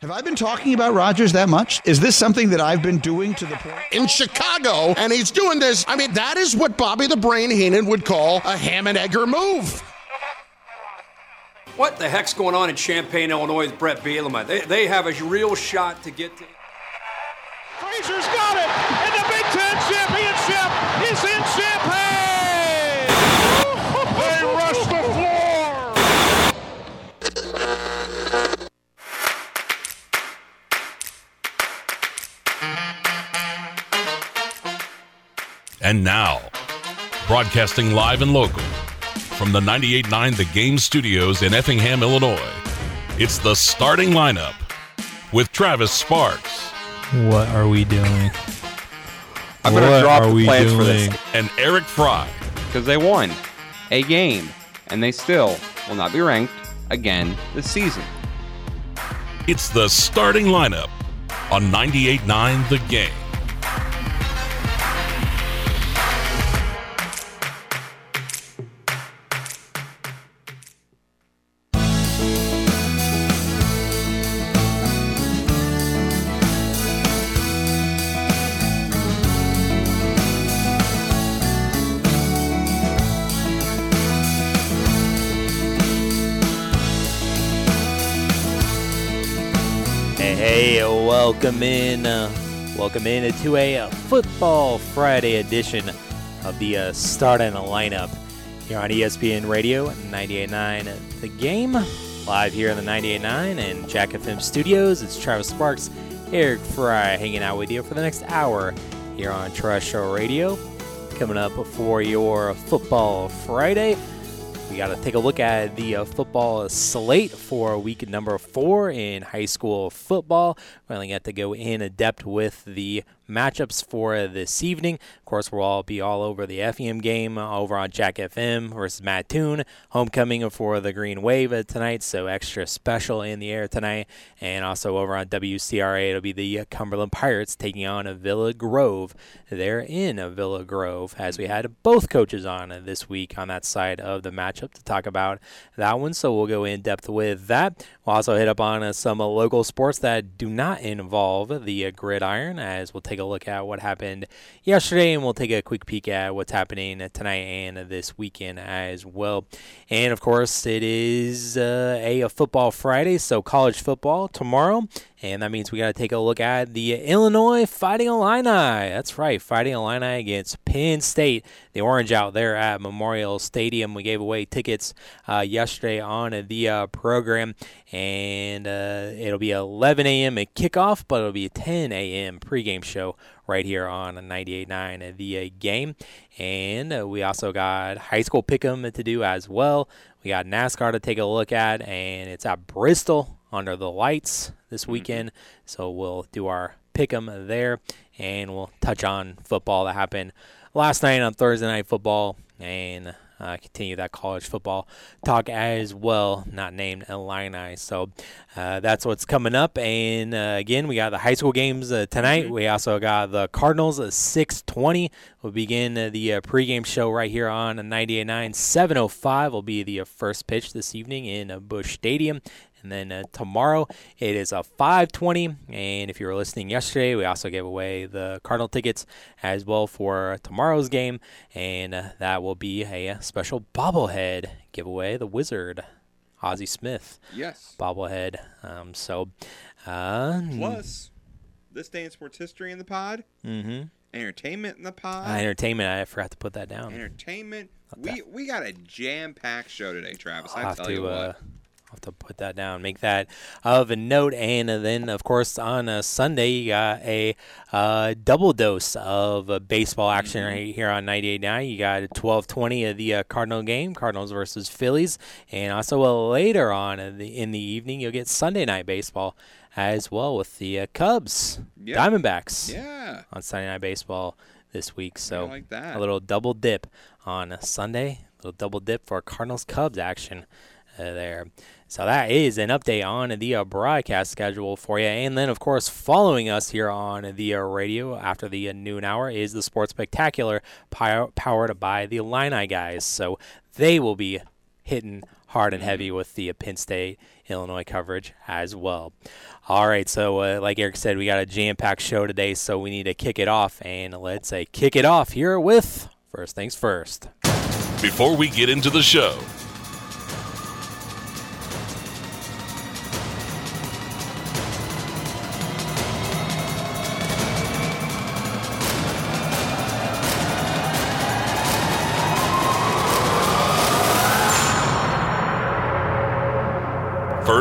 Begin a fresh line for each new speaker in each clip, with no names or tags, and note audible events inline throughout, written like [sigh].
Have I been talking about Rodgers that much? Is this something that I've been doing to the point?
in Chicago, and he's doing this. I mean, that is what Bobby the Brain Heenan would call a ham and egger move.
What the heck's going on in Champaign, Illinois with Bret Bielema? They, they have a real shot to get to.
Frazier's got And
now, broadcasting live and local from the 98.9 The Game Studios in Effingham, Illinois, it's the starting lineup with Travis Sparks
What are we doing?
I'm going to
What
drop
are
the
we
plans for
doing?
this
and Eric Fry.
because they won a game and they still will not be ranked again this season.
It's the starting lineup on 98.9 The Game.
Welcome in. Uh, welcome in to a uh, Football Friday edition of the uh, Start and Lineup here on ESPN Radio 98.9 The Game. Live here in the 98.9 and Jack FM studios. It's Travis Sparks, Eric Fry hanging out with you for the next hour here on Terrestrial Radio. Coming up for your Football Friday. Got to take a look at the uh, football slate for week number four in high school football. We only get to go in depth with the matchups for this evening. Of course, we'll all be all over the FEM game over on Jack FM versus Mattoon. Homecoming for the Green Wave tonight, so extra special in the air tonight. And also over on WCRA, it'll be the Cumberland Pirates taking on Villa Grove. They're in Villa Grove, as we had both coaches on this week on that side of the matchup to talk about that one. So we'll go in depth with that. We'll also hit up on some local sports that do not involve the gridiron, as we'll take a look at what happened yesterday, and we'll take a quick peek at what's happening tonight and this weekend as well. And of course, it is uh, a, a football Friday, so college football tomorrow. And that means we got to take a look at the Illinois Fighting Illini. That's right, Fighting Illini against Penn State. The Orange out there at Memorial Stadium. We gave away tickets uh, yesterday on the uh, program, and uh, it'll be 11 a.m. at kickoff, but it'll be a 10 a.m. pregame show right here on 98.9 the uh, game. And uh, we also got high school pick'em to do as well. We got NASCAR to take a look at, and it's at Bristol under the lights this weekend. So we'll do our pick 'em there, and we'll touch on football that happened last night on Thursday Night Football, and uh, continue that college football talk as well. Not named Illini, so uh, that's what's coming up. And uh, again, we got the high school games uh, tonight. We also got the Cardinals at 6:20. We'll begin uh, the uh, pregame show right here on 98.9. 7:05 will be the uh, first pitch this evening in uh, Busch Stadium. And then uh, tomorrow it is a 5:20. And if you were listening yesterday, we also gave away the Cardinal tickets as well for tomorrow's game, and uh, that will be a special bobblehead giveaway. The Wizard, Ozzie Smith
Yes.
bobblehead. Um, so, uh,
Plus, this day in sports history in the pod,
Mm-hmm.
entertainment in the pod,
uh, entertainment. I forgot to put that down.
entertainment. We we got a jam packed show today, Travis.
I'll
I tell
to
you what.
uh, I'll have to put that down, make that of a note, and then of course on a Sunday you got a uh, double dose of uh, baseball action
Mm-hmm.
right here on 98.9. You got 12:20 of the uh, Cardinal game, Cardinals versus Phillies, and also uh, later on in the in the evening you'll get Sunday night baseball as well with the uh, Cubs,
Yeah.
Diamondbacks
yeah.
on Sunday night baseball this week. So
like
a little double dip on Sunday, a little double dip for Cardinals Cubs action there. So that is an update on the uh, broadcast schedule for you. And then, of course, following us here on the uh, radio after the uh, noon hour is the Sports Spectacular pow- powered by the Illini guys. So they will be hitting hard and heavy with the Penn State Illinois coverage as well. All right, so uh, like Eric said, we got a jam-packed show today, so we need to kick it off, and let's say kick it off here with first things first.
Before we get into the show,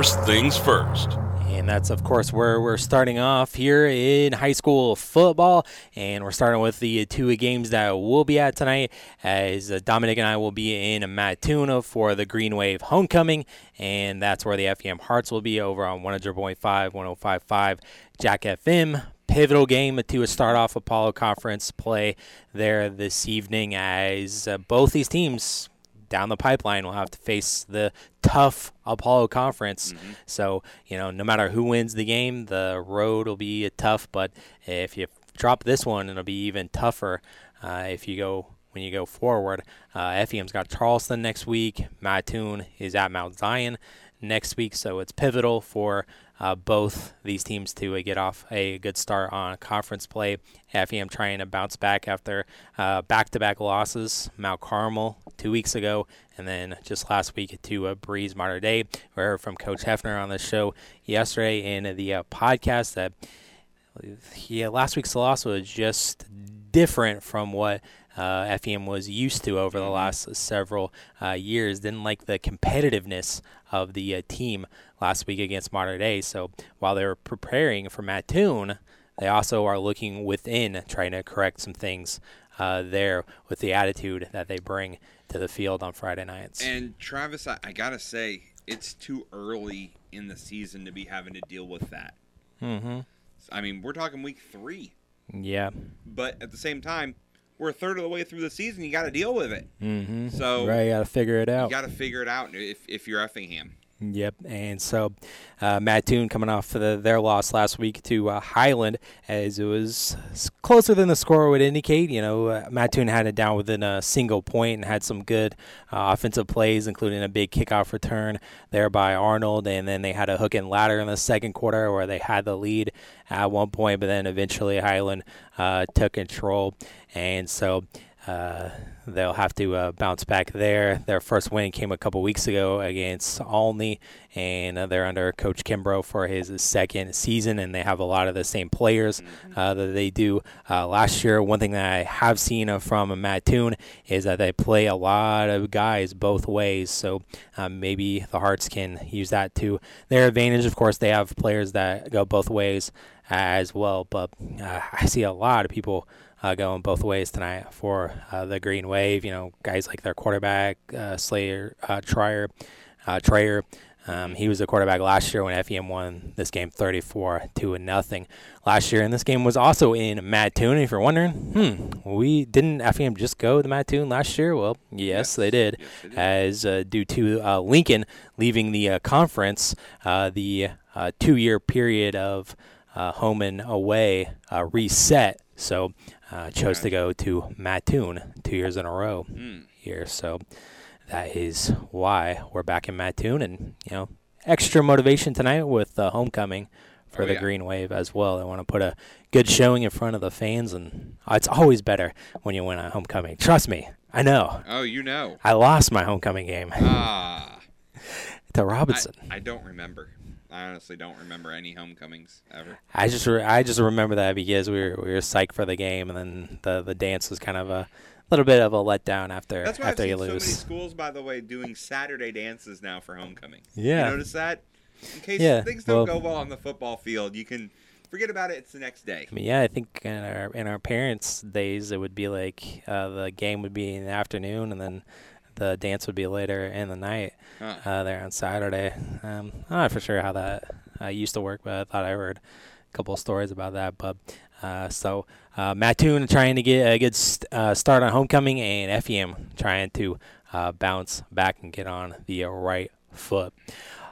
First things first.
And that's, of course, where we're starting off here in high school football. And we're starting with the two games that we'll be at tonight, as Dominic and I will be in Mattoon for the Green Wave homecoming. And that's where the FEM Hearts will be over on 100.5, 105.5 Jack FM pivotal game to start off Apollo Conference play there this evening as uh, both these teams down the pipeline we'll have to face the tough Apollo Conference. Mm-hmm. So, you know, no matter who wins the game, the road will be tough. But if you drop this one, it'll be even tougher uh, if you go when you go forward. Uh, FEM's got Charleston next week. Mattoon is at Mount Zion next week, so it's pivotal for uh, both these teams to uh, get off a good start on conference play. FEM trying to bounce back after uh, back-to-back losses. Mount Carmel two weeks ago, and then just last week to uh, Breese Mater Dei. We heard from Coach Hefner on the show yesterday in the uh, podcast that yeah, last week's loss was just different from what uh, FEM was used to over the mm-hmm. last several uh, years. Didn't like the competitiveness of the uh, team last week against Mater Dei. So while they were preparing for Mattoon, they also are looking within, trying to correct some things uh, there with the attitude that they bring to the field on Friday nights.
And Travis, I, I gotta say, it's too early in the season to be having to deal with that.
Mm-hmm.
I mean, we're talking week three.
Yeah.
But at the same time, we're a third of the way through the season. You got to deal with it.
Mm-hmm.
So
right, you got to figure it out.
You got to figure it out if if you're Effingham.
Yep, and so uh, Mattoon coming off the, their loss last week to uh, Highland, as it was closer than the score would indicate. You know, uh, Mattoon had it down within a single point and had some good uh, offensive plays, including a big kickoff return there by Arnold, and then they had a hook and ladder in the second quarter where they had the lead at one point, but then eventually Highland uh, took control, and so. Uh, they'll have to uh, bounce back there. Their first win came a couple weeks ago against Olney, and uh, they're under Coach Kimbrough for his second season, and they have a lot of the same players mm-hmm. uh, that they do uh, last year. One thing that I have seen from Mattoon is that they play a lot of guys both ways, so um, maybe the Hearts can use that to their advantage. Of course, they have players that go both ways as well, but uh, I see a lot of people uh, going both ways tonight for uh, the Green Wave. You know, guys like their quarterback, uh, Slayer, uh, Trier, uh, Trayer. Um, he was the quarterback last year when FEM won this game 34 to nothing last year, and this game was also in Mattoon. If you're wondering, hmm, we didn't FEM just go to Mattoon last year? Well, yes, yes. they did, yes, did. as uh, due to uh, Lincoln leaving the uh, conference, uh, the uh, two-year period of home and away reset. So uh, chose to go to Mattoon two years in a row mm. here. So that is why we're back in Mattoon, and you know, extra motivation tonight with uh, homecoming for oh, the yeah. Green Wave as well. They want to put a good showing in front of the fans, and uh, it's always better when you win a homecoming. Trust me, I know.
Oh, you know.
I lost my homecoming game.
Ah. [laughs]
to Robinson.
I, I don't remember. I honestly don't remember any homecomings ever.
I just re- I just remember that because we were we were psyched for the game, and then the the dance was kind of a little bit of a letdown after
That's why
after
I've
you
seen
lose.
So many schools, by the way, doing Saturday dances now for homecoming.
Yeah,
you notice that? In case
yeah,
things don't
well,
go well on the football field, you can forget about it. It's the next day.
I mean, yeah, I think in our in our parents' days, it would be like uh, the game would be in the afternoon, and then the dance would be later in the night huh. uh, there on Saturday. Um, I'm not for sure how that uh, used to work, but I thought I heard a couple of stories about that. But uh, so uh, Mattoon trying to get a good st- uh, start on homecoming, and FEM trying to uh, bounce back and get on the right foot.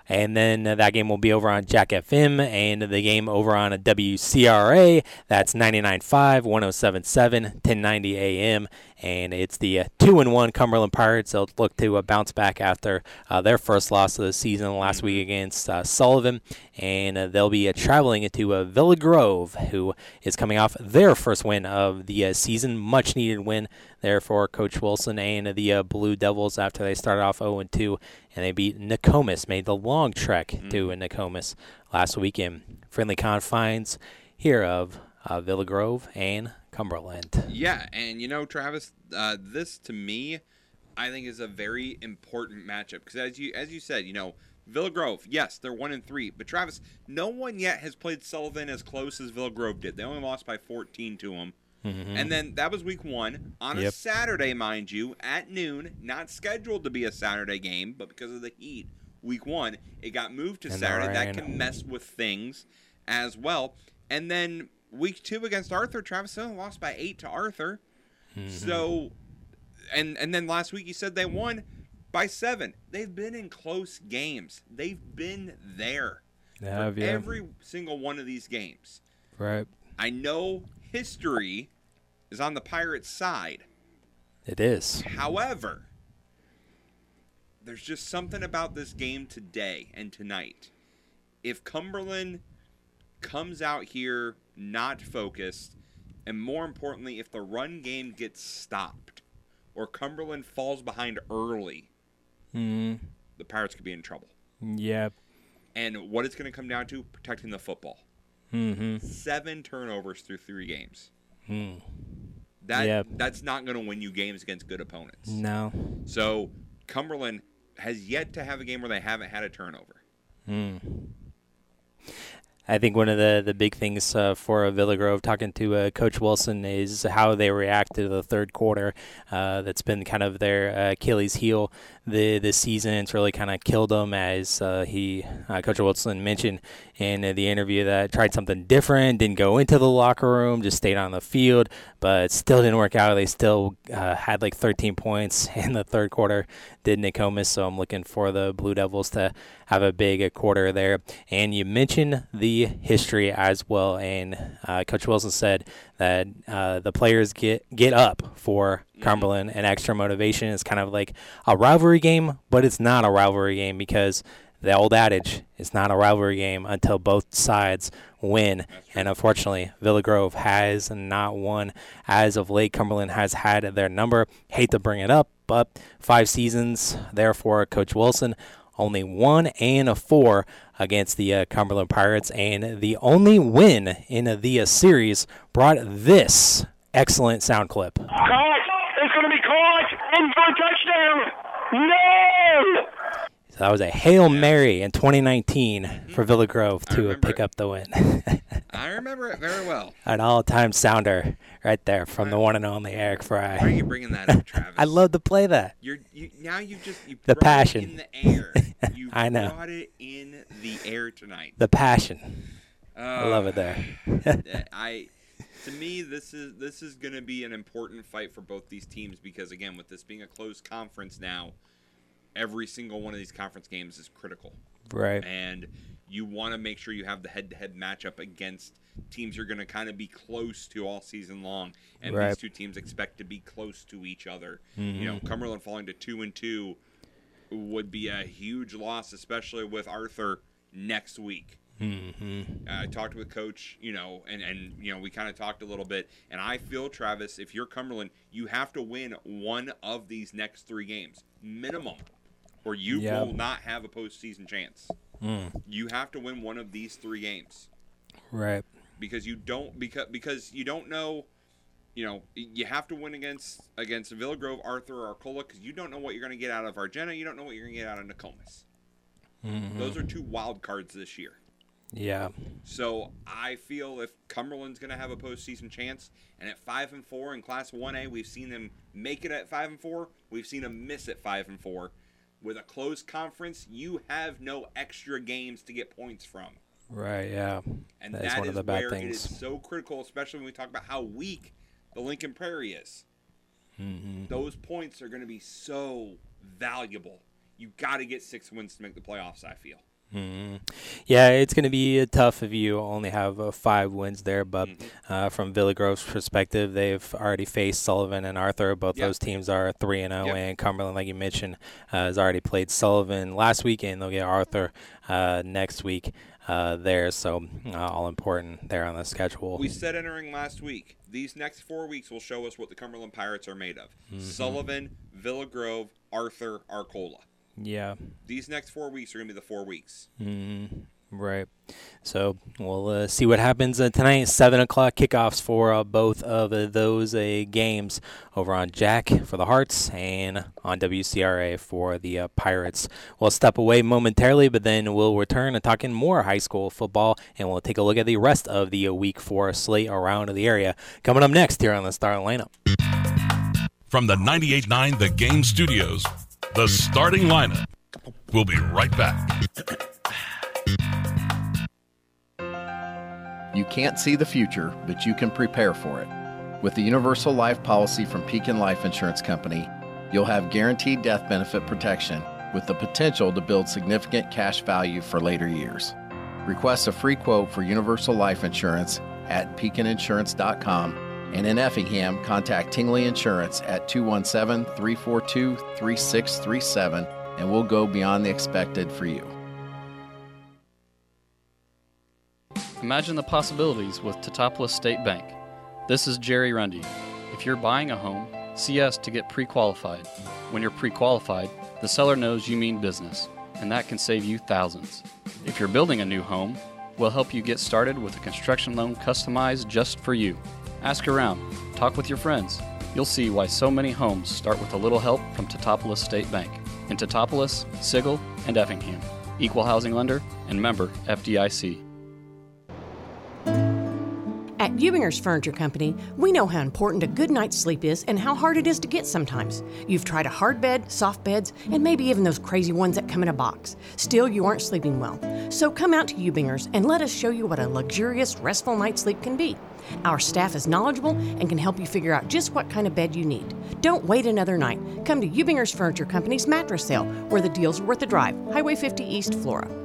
And then that game will be over on Jack FM and the game over on a WCRA. That's 99.5, 107.7, 1090 AM. And it's the uh, 2 and 1 Cumberland Pirates. They'll look to uh, bounce back after uh, their first loss of the season last week against uh, Sullivan. And uh, they'll be uh, traveling into uh, Villa Grove, who is coming off their first win of the uh, season. Much needed win there for Coach Wilson and the uh, Blue Devils after they started off 0 2 and they beat Nokomis, made the long trek to Nokomis last weekend. Friendly confines here of uh, Villa Grove and Cumberland.
Yeah, and you know, Travis, uh, this to me, I think is a very important matchup because as you as you said, you know, Villa Grove, yes, they're one and three, but Travis, no one yet has played Sullivan as close as Villa Grove did. They only lost by 14 to them. And then that was week one on a Saturday, mind you, at noon. Not scheduled to be a Saturday game, but because of the heat, week one, it got moved to
And
Saturday. That can mess with things as well. And then week two against Arthur, Travis Hill lost by eight to Arthur.
Mm-hmm.
So, and and then last week you said they won by seven. They've been in close games. They've been there
Have
for
you?
every single one of these games.
Right.
I know history is on the Pirates' side.
It is.
However, there's just something about this game today and tonight. If Cumberland comes out here not focused, and more importantly, if the run game gets stopped or Cumberland falls behind early,
Mm,
the Pirates could be in trouble.
Yep.
And what it's going to come down to protecting the football.
Mm-hmm.
Seven turnovers through three games.
Mm.
That
Yeah.
that's not going to win you games against good opponents.
No.
So Cumberland has yet to have a game where they haven't had a turnover.
Mm. I think one of the, the big things uh, for uh, Villa Grove, talking to uh, Coach Wilson, is how they react to the third quarter. Uh, that's been kind of their uh, Achilles heel the this season. It's really kind of killed him, as uh, he uh, Coach Wilson mentioned in the interview that tried something different, didn't go into the locker room, just stayed on the field, but still didn't work out. They still uh, had like 13 points [laughs] in the third quarter, did Nokomis. So I'm looking for the Blue Devils to have a big uh, quarter there. And you mentioned the history as well, and uh, Coach Wilson said that uh, the players get get up for Cumberland and extra motivation. It's kind of like a rivalry game, but it's not a rivalry game because the old adage it's not a rivalry game until both sides win. And unfortunately, Villa Grove has not won as of late. Cumberland has had their number. Hate to bring it up, but five seasons, therefore, Coach Wilson only one and a four against the uh, Cumberland Pirates, and the only win in the uh, series brought this excellent sound clip.
Caught. It's going to be caught. In for a touchdown. No!
So that was a hail mary in 2019 for Villa Grove to uh, pick
it.
up the win. [laughs]
I remember it very well.
An all-time sounder right there from the one and only Eric Fry.
Why are
Fry.
you bringing that up, [laughs] Travis?
I love to play that.
You're you now you just you
The
brought it
passion.
in the air. [laughs] You
I know.
brought it in the air tonight.
The passion. I
Uh,
love it there.
I to me this is this is going to be an important fight for both these teams because again with this being a closed conference now every single one of these conference games is critical.
Right.
and you want to make sure you have the head-to-head matchup against teams you're going to kind of be close to all season long. And these two teams expect to be close to each other.
Mm-hmm.
you know cumberland falling to two and two would be a huge loss especially with arthur next week
Mm-hmm.
uh, I talked with coach, you know, and and you know we kind of talked a little bit, and I feel Travis, if you're Cumberland, you have to win one of these next three games minimum, or you
Yeah.
will not have a postseason chance.
Mm.
You have to win one of these three games
Right.
because you don't because because you don't know. You know, you have to win against against Villa Grove, Arthur, or Arcola because you don't know what you're going to get out of Argenta. You don't know what you're going to get out of Nokomis.
Mhm.
Those are two wild cards this year.
Yeah.
So I feel if Cumberland's going to have a postseason chance, and at five and four in Class One A, we've seen them make it at five and four. We've seen them miss at five and four. With a closed conference, you have no extra games to get points from,
Right. Yeah.
and
That
that
is
is
one of the bad
where
things.
it is so critical, especially when we talk about how weak the Lincoln Prairie is.
Mm-hmm.
Those points are going to be so valuable. You got to get six wins to make the playoffs. I feel.
Mm. Yeah, it's going to be tough if you only have uh, five wins there. But
Mm-hmm.
uh, from Villa Grove's perspective, they've already faced Sullivan and Arthur. Both
Yep.
those teams are three and zero, and Cumberland, like you mentioned, uh, has already played Sullivan last week, and they'll get Arthur uh, next week uh, there. So uh, all important there on the schedule.
We said entering last week, these next four weeks will show us what the Cumberland Pirates are made of.
Mm-hmm.
Sullivan, Villa Grove, Arthur, Arcola.
Yeah.
These next four weeks are going to be the four weeks.
Mm, right. So we'll uh, see what happens uh, tonight. Seven o'clock kickoffs for uh, both of uh, those uh, games over on Jack for the Hearts and on WCRA for the uh, Pirates. We'll step away momentarily, but then we'll return to talking more high school football, and we'll take a look at the rest of the uh, Week Four slate around the area. Coming up next here on the starting lineup.
From the 98.9 The Game Studios, the starting lineup. We'll be right back.
You can't see the future, but you can prepare for it. With the Universal Life policy from Pekin Life Insurance Company, you'll have guaranteed death benefit protection with the potential to build significant cash value for later years. Request a free quote for Universal Life Insurance at pekininsurance.com and in Effingham, contact Tingley Insurance at 217 342 3637 and we'll go beyond the expected for you.
Imagine the possibilities with Teutopolis State Bank. This is Jerry Rundy. If you're buying a home, see us to get pre qualified. When you're pre qualified, the seller knows you mean business, and that can save you thousands. If you're building a new home, we'll help you get started with a construction loan customized just for you. Ask around, talk with your friends. You'll see why so many homes start with a little help from Teutopolis State Bank. In Teutopolis, Sigel, and Effingham. Equal housing lender and member FDIC.
At Ubinger's Furniture Company, we know how important a good night's sleep is and how hard it is to get sometimes. You've tried a hard bed, soft beds, and maybe even those crazy ones that come in a box. Still, you aren't sleeping well. So come out to Ubinger's and let us show you what a luxurious, restful night's sleep can be. Our staff is knowledgeable and can help you figure out just what kind of bed you need. Don't wait another night. Come to Ubinger's Furniture Company's mattress sale, where the deal's are worth the drive. Highway 50 East, Flora.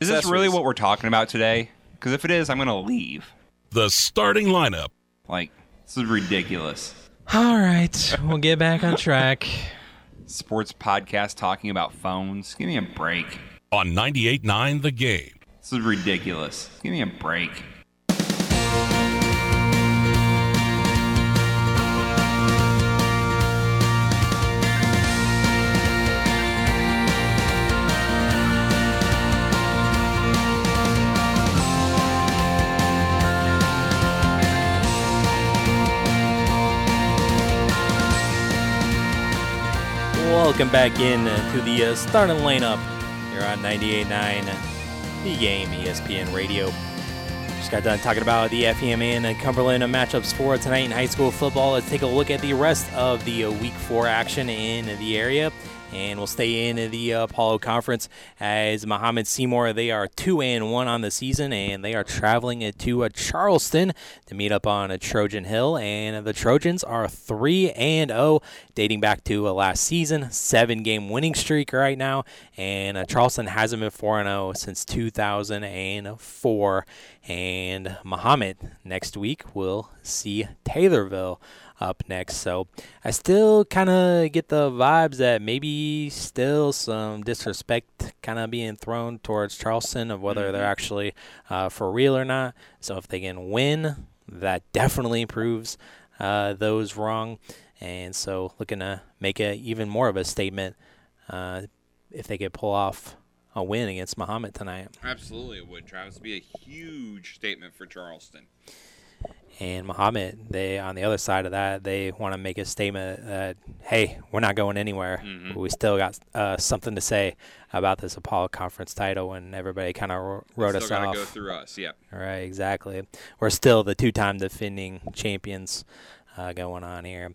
Is this really what we're talking about today? Because if it is, I'm going to leave.
the starting lineup.
Like, this is ridiculous.
All right, we'll get back on track. [laughs]
Sports podcast talking about phones. Give me a break.
On 98.9 The Game.
This is ridiculous. Give me a break.
Welcome back in to the uh, starting lineup here on 98.9 The Game ESPN Radio. Just got done talking about the FEM and Cumberland matchups for tonight in high school football. Let's take a look at the rest of the uh, Week 4 action in the area. And we'll stay in the uh, Apollo Conference as Mahomet Seymour. They are two and one on the season, and they are traveling to uh, Charleston to meet up on a Trojan Hill. And the Trojans are three and zero, dating back to uh, last season, seven game winning streak right now. And uh, Charleston hasn't been four and zero since 2004. And Mohammed next week will see Taylorville up next. So I still kind of get the vibes that maybe still some disrespect kind of being thrown towards Charleston of whether they're actually uh, for real or not. So if they can win, that definitely proves uh, those wrong. And so looking to make a, even more of a statement uh, if they could pull off a win against Mahomet tonight.
Absolutely, it would. Travis It'd be a huge statement for Charleston.
And Mahomet, they on the other side of that, they want to make a statement that hey, we're not going anywhere.
Mhm.
We still got uh, something to say about this Apollo Conference title, and everybody kind of wrote us off.
go through us. Yep.
Right, exactly. We're still the two-time defending champions uh, going on here.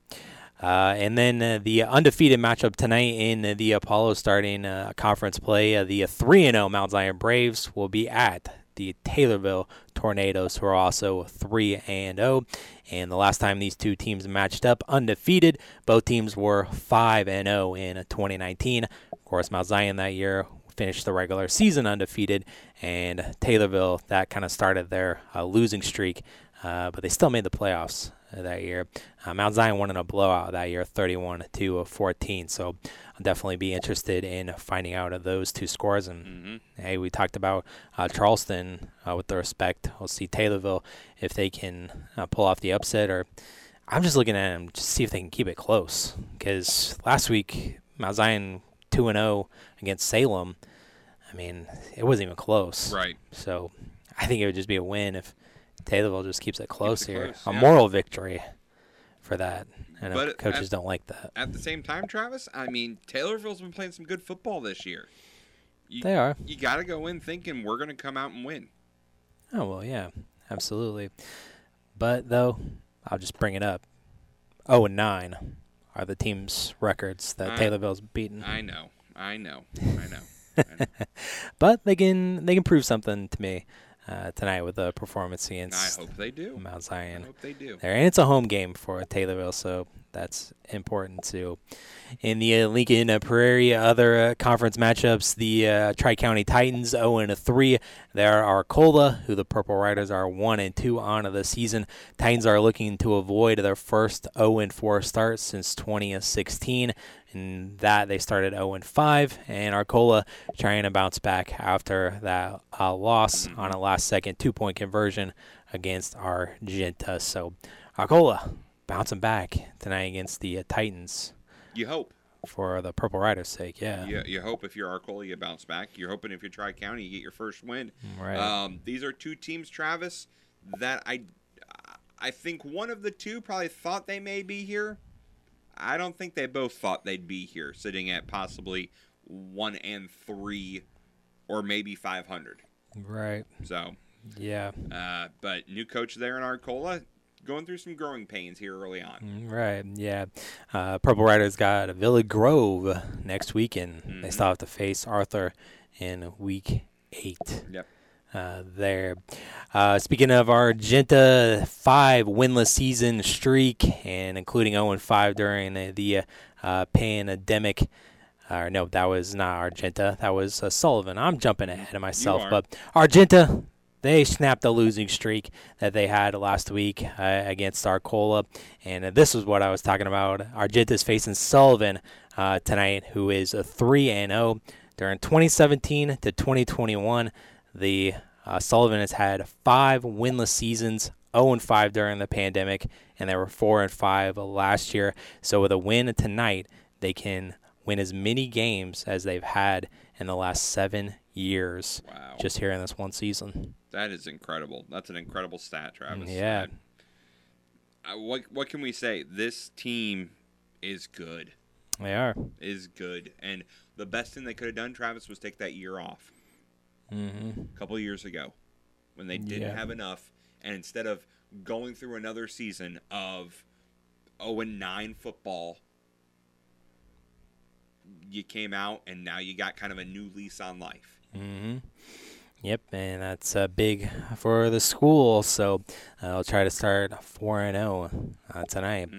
Uh, and then uh, the undefeated matchup tonight in the Apollo starting uh, conference play, uh, the 3 0 Mount Zion Braves will be at the Taylorville Tornadoes, who are also 3 and 0. And the last time these two teams matched up undefeated, both teams were 5 and 0 in 2019. Of course, Mount Zion that year finished the regular season undefeated, and Taylorville that kind of started their uh, losing streak, uh, but they still made the playoffs that year. Uh, Mount Zion won in a blowout that year, 31 to 14. So I'll definitely be interested in finding out of those two scores. And
Mhm.
hey, we talked about uh, Charleston uh, with the respect. We'll see Taylorville if they can uh, pull off the upset, or I'm just looking at them to see if they can keep it close. Because last week Mount Zion 2 and 0 against Salem. I mean, it wasn't even close.
Right.
So I think it would just be a win if Taylorville just keeps it close
it
here.
close,
a
yeah.
moral victory for that. I know
But
coaches
at-
don't like that.
At the same time, Travis, I mean, Taylorville's been playing some good football this year. You,
They are.
You got to go in thinking we're going to come out and win.
Oh well, yeah, absolutely. But though, I'll just bring it up. Oh and nine are the team's records that
I-
Taylorville's beaten.
I know. I know. I know. [laughs]
but they can they can prove something to me uh, tonight with a performance against
I hope they do.
Mount Zion.
I hope they do.
There, and it's a home game for Taylorville, so that's important too. In the uh, Lincoln uh, Prairie other uh, conference matchups, the uh, Tri County Titans 0 and 3. There are Arcola, who the Purple Riders are 1 and 2 on of the season. Titans are looking to avoid their first 0 and 4 start since 2016. In that they started 0 and 5, and Arcola trying to bounce back after that uh, loss on a last second two point conversion against Argenta. So Arcola bouncing back tonight against the uh, Titans
You hope.
for the Purple Riders' sake. Yeah.
You, you hope if you're Arcola, you bounce back. You're hoping if you're Tri County, you get your first win.
Right.
Um, these are two teams, Travis, that I, I think one of the two probably thought they may be here. I don't think they both thought they'd be here, sitting at possibly one and three, or maybe 500.
Right.
So,
Yeah.
uh, but new coach there in Arcola, going through some growing pains here early on.
Mm, Right, yeah. Uh, Purple Riders got a Villa Grove next weekend. They
Mhm.
still have to face Arthur in week eight.
Yep.
Uh, there. Uh, speaking of Argenta, five winless season streak, and including 0 and 5 during the, the uh, pandemic. Uh, no, that was not Argenta. That was uh, Sullivan. I'm jumping ahead of myself. But Argenta, they snapped the losing streak that they had last week uh, against Arcola. And uh, this is what I was talking about. Argenta's facing Sullivan uh, tonight, who is a 3 and 0. During 2017 to 2021, the uh, Sullivan has had five winless seasons, 0 and 5 during the pandemic, and they were 4 and 5 last year. So with a win tonight, they can win as many games as they've had in the last seven years.
Wow.
Just here in this one season.
That is incredible. That's an incredible stat, Travis.
Yeah.
Uh, what what can we say? This team is good.
They are.
Is good, and the best thing they could have done, Travis, was take that year off
Mm-hmm.
a couple of years ago when they didn't
Yeah.
have enough, and instead of going through another season of 0 and 9 football, you came out and now you got kind of a new lease on life.
Mm-hmm. Yep, and that's uh, big for the school. So uh, I'll try to start four and zero uh, tonight.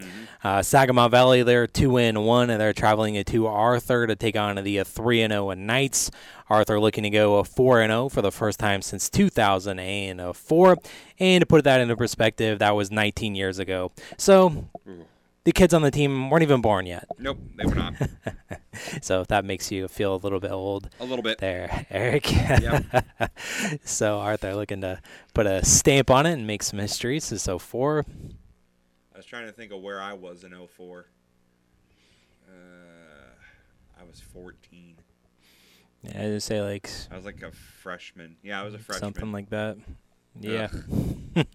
Uh, Sangamon Valley, they're two and one, and they're traveling to Arthur to take on the uh, three and zero Knights. Arthur looking to go four and zero for the first time since 2004. And to put that into perspective, that was 19 years ago. So the kids on the team weren't even born yet.
Nope, they were not. [laughs]
so if that makes you feel a little bit old,
A little bit.
there, [laughs] Eric.
Yep. [laughs]
so Arthur looking to put a stamp on it and make some history. So, so four.
I was trying to think of where I was in 04. Uh, I was 14.
Yeah, I just say like
I was like a freshman. Yeah, I was a freshman.
something like that. Yeah. [laughs]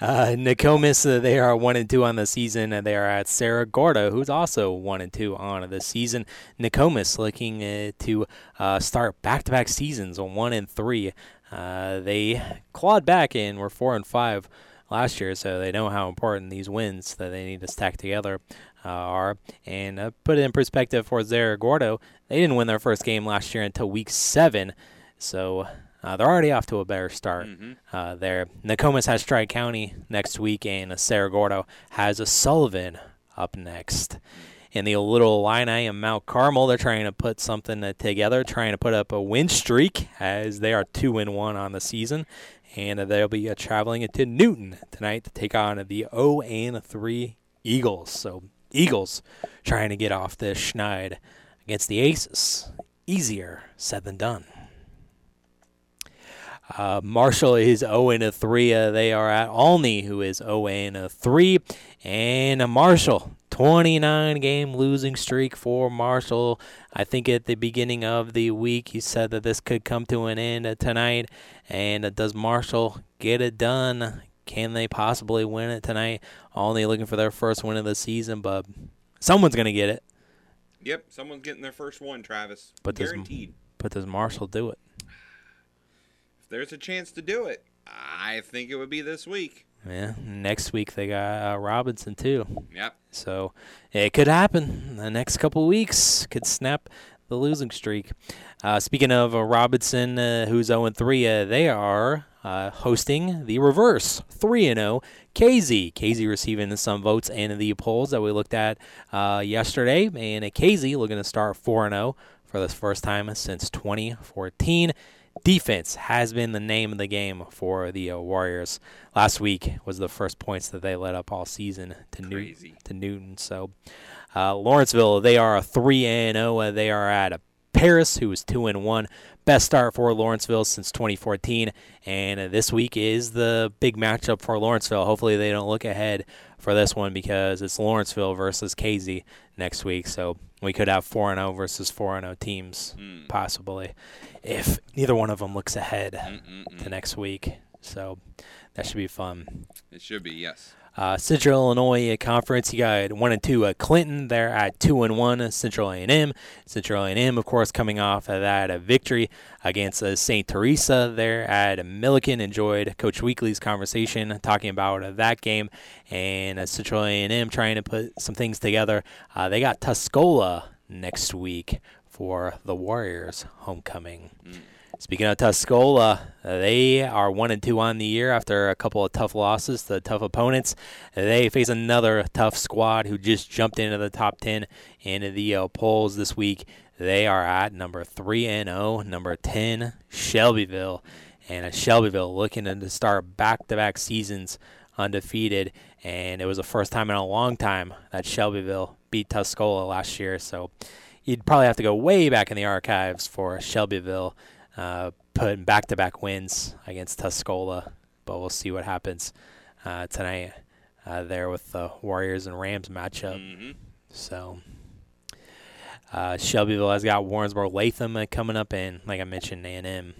Uh, Nokomis, uh, they are one and two on the season. And they are at Cerro Gordo, who's also one and two on the season. Nokomis looking uh, to uh, start back-to-back seasons on one and three. Uh, they clawed back and were four and five last year, so they know how important these wins that they need to stack together uh, are. And uh, put it in perspective for Cerro Gordo, they didn't win their first game last year until week seven, so uh, they're already off to a better start uh, there. Nokomis has Tri County next week, and Cerro Gordo has a Sullivan up next. In the Little Illini and Mount Carmel, they're trying to put something together, trying to put up a win streak as they are two and one on the season, and they'll be uh, traveling to Newton tonight to take on the 0 and 3 Eagles. So Eagles trying to get off this schneid against the Aces. Easier said than done. Uh, Marshall is 0 and 3. Uh, they are at Olney, who is 0 and 3. And Marshall, 29 game losing streak for Marshall. I think at the beginning of the week, you said that this could come to an end uh, tonight. And uh, does Marshall get it done? Can they possibly win it tonight? Olney looking for their first win of the season, but someone's going to get it.
Yep, someone's getting their first one, Travis.
But does, but does Marshall do it?
There's a chance to do it, I think it would be this week.
Yeah, next week they got uh, Robinson too.
Yep.
So it could happen. The next couple weeks could snap the losing streak. Uh, speaking of uh, Robinson, uh, who's 0 3, uh, they are uh, hosting the reverse 3 0 Casey. Casey receiving some votes in the polls that we looked at uh, yesterday, and Casey looking to start 4 0 for the first time since 2014 defense has been the name of the game for the uh, Warriors. Last week was the first points that they let up all season to Newton. To Newton. So uh, Lawrenceville, they are a three and zero. They are at a Paris, who is two and one. Best start for Lawrenceville since 2014, and uh, this week is the big matchup for Lawrenceville. Hopefully, they don't look ahead for this one because it's Lawrenceville versus Casey next week. So we could have 4 0 versus 4 0 teams,
Hmm.
possibly, if neither one of them looks ahead mm, mm, to mm. next week. So that should be fun.
It should be, yes.
Uh, Central Illinois Conference, you got one and two. Uh, Clinton, they're at two and one. Central A&M, Central A&M, of course, coming off of that victory against uh, St. Teresa. They're at Milliken. Enjoyed Coach Weekly's conversation talking about uh, that game and uh, Central A&M trying to put some things together. Uh, they got Tuscola next week for the Warriors homecoming. Speaking of Tuscola, uh, they are one and two on the year after a couple of tough losses to tough opponents. They face another tough squad who just jumped into the top ten in the uh, polls this week. They are at number three and zero, number ten, Shelbyville, and uh, Shelbyville looking to start back-to-back seasons undefeated, and it was the first time in a long time that Shelbyville beat Tuscola last year. So you'd probably have to go way back in the archives for Shelbyville uh, putting back-to-back wins against Tuscola, but we'll see what happens uh, tonight uh, there with the Warriors and Rams matchup. So uh, Shelbyville has got Warrensburg Latham uh, coming up, and like I mentioned, A&M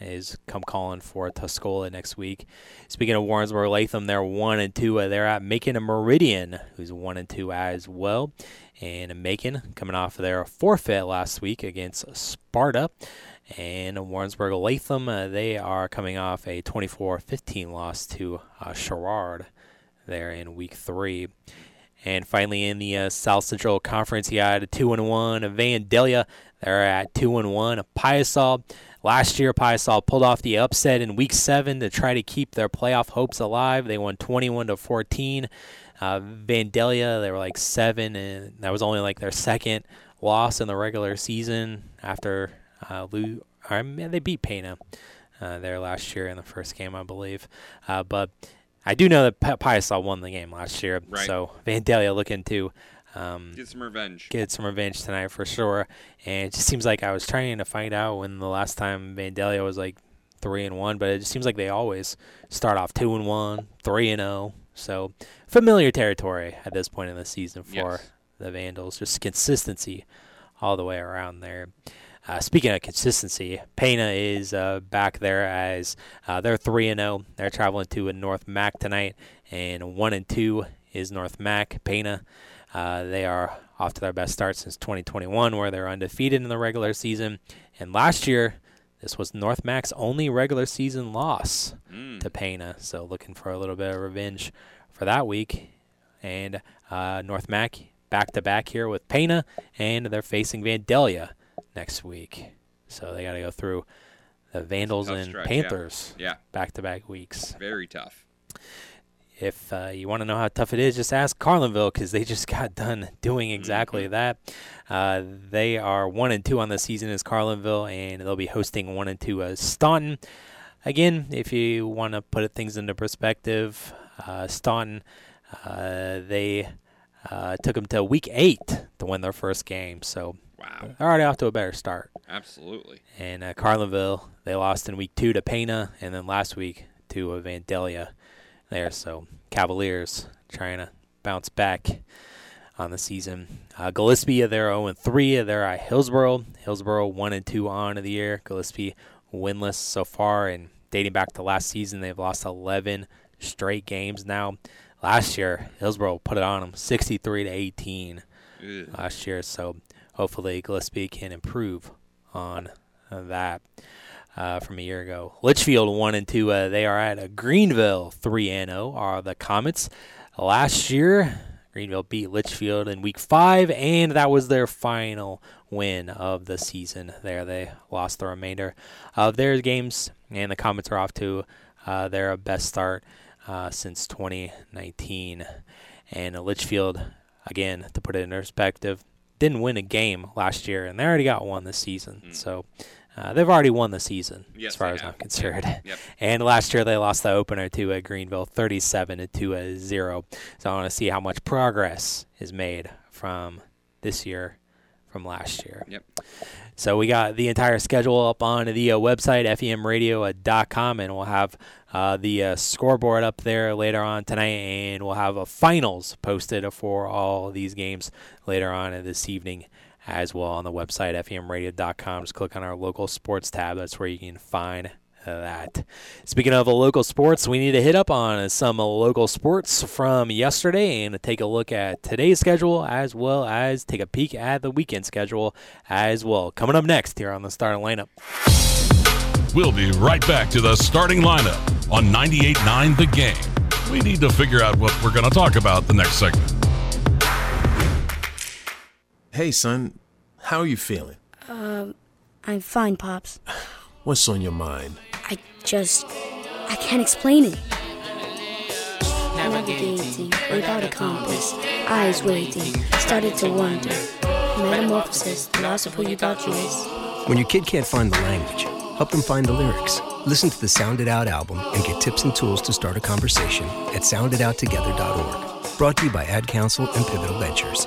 is come calling for Tuscola next week. Speaking of Warrensburg Latham, they're one and two. They're at Macon and Meridian, who's one and two as well. And Macon coming off their forfeit last week against Sparta. And Warrensburg Latham, uh, they are coming off a 24-15 loss to uh, Sherrard there in week three. And finally, in the uh, South Central Conference, you got a two and one Vandalia. They're at two and one. Piasa. Last year, Piasa pulled off the upset in Week Seven to try to keep their playoff hopes alive. They won 21 to 14. Uh, Vandalia, they were like seven, and that was only like their second loss in the regular season after uh, Lou. I mean, they beat Pana uh, there last year in the first game, I believe. Uh, but I do know that P- Piasa won the game last year,
Right.
so Vandalia looking to um,
Get some revenge.
get some revenge tonight for sure. And it just seems like I was trying to find out when the last time Vandalia was like three and one, but it just seems like they always start off two and one, three and zero. So familiar territory at this point in the season for
Yes.
the Vandals. Just consistency all the way around there. Uh, speaking of consistency, Pana is uh, back there as uh, they're three and zero. They're traveling to a North Mac tonight, and one and two is North Mac. Pana, uh, they are off to their best start since 2021, where they're undefeated in the regular season. And last year, this was North Mac's only regular season loss
Mm.
to Pana. So looking for a little bit of revenge for that week. And uh, North Mac back to back here with Pana, and they're facing Vandalia next week. So they got to go through the Vandals
Tough
and
stretch.
Panthers
Yeah.
back to back weeks.
Very tough.
If uh, you want to know how tough it is, just ask Carlinville because they just [laughs] got done doing exactly that. Uh, they are one and two on the season as Carlinville, and they'll be hosting one and two as Staunton. Again, if you want to put things into perspective, uh, Staunton uh, they uh, took them to week eight to win their first game, so
Wow.
they're already off to a better start.
Absolutely.
And uh, Carlinville, they lost in week two to Pana, and then last week to uh, Vandalia there. So Cavaliers trying to bounce back on the season. Uh, Gillespie, they're 0 3. They're at Hillsboro. Hillsboro 1 and 2 on of the year. Gillespie winless so far, and dating back to last season, they've lost 11 straight games now. Last year, Hillsboro put it on them 63 to 18 last year. So hopefully Gillespie can improve on that uh, from a year ago. Litchfield one and two. Uh, they are at a Greenville three and zero. Are the Comets last year? Greenville beat Litchfield in week five, and that was their final win of the season. There, they lost the remainder of their games, and the Comets are off to uh, their best start uh, since 2019. And Litchfield, again, to put it in perspective, didn't win a game last year, and they already got one this season. So uh, they've already won the season,
Yes,
as far as
have.
I'm concerned.
Yep. [laughs]
And last year they lost the opener to uh, Greenville, 37 to 2 uh, 0. So I want to see how much progress is made from this year from last year.
Yep.
So we got the entire schedule up on the uh, website, femradio.com, and we'll have uh, the uh, scoreboard up there later on tonight, and we'll have a finals posted for all these games later on this evening as well on the website, femradio.com. Just click on our local sports tab. That's where you can find that. Speaking of the local sports, we need to hit up on some local sports from yesterday and take a look at today's schedule as well as take a peek at the weekend schedule as well. Coming up next here on the starting lineup.
We'll be right back to the starting lineup on 98.9 The Game. We need to figure out what we're going to talk about the next segment.
Hey, son, how are you feeling?
Um, I'm fine, Pops. [sighs] [laughs]
What's on your mind?
I just. I can't explain it. Navigating without a compass, eyes waiting, started to wonder. Metamorphosis, the loss of who you thought you is.
When your kid can't find the language, help them find the lyrics. Listen to the Sound It Out album and get tips and tools to start a conversation at sounditouttogether.org. Brought to you by Ad Council and Pivotal Ventures.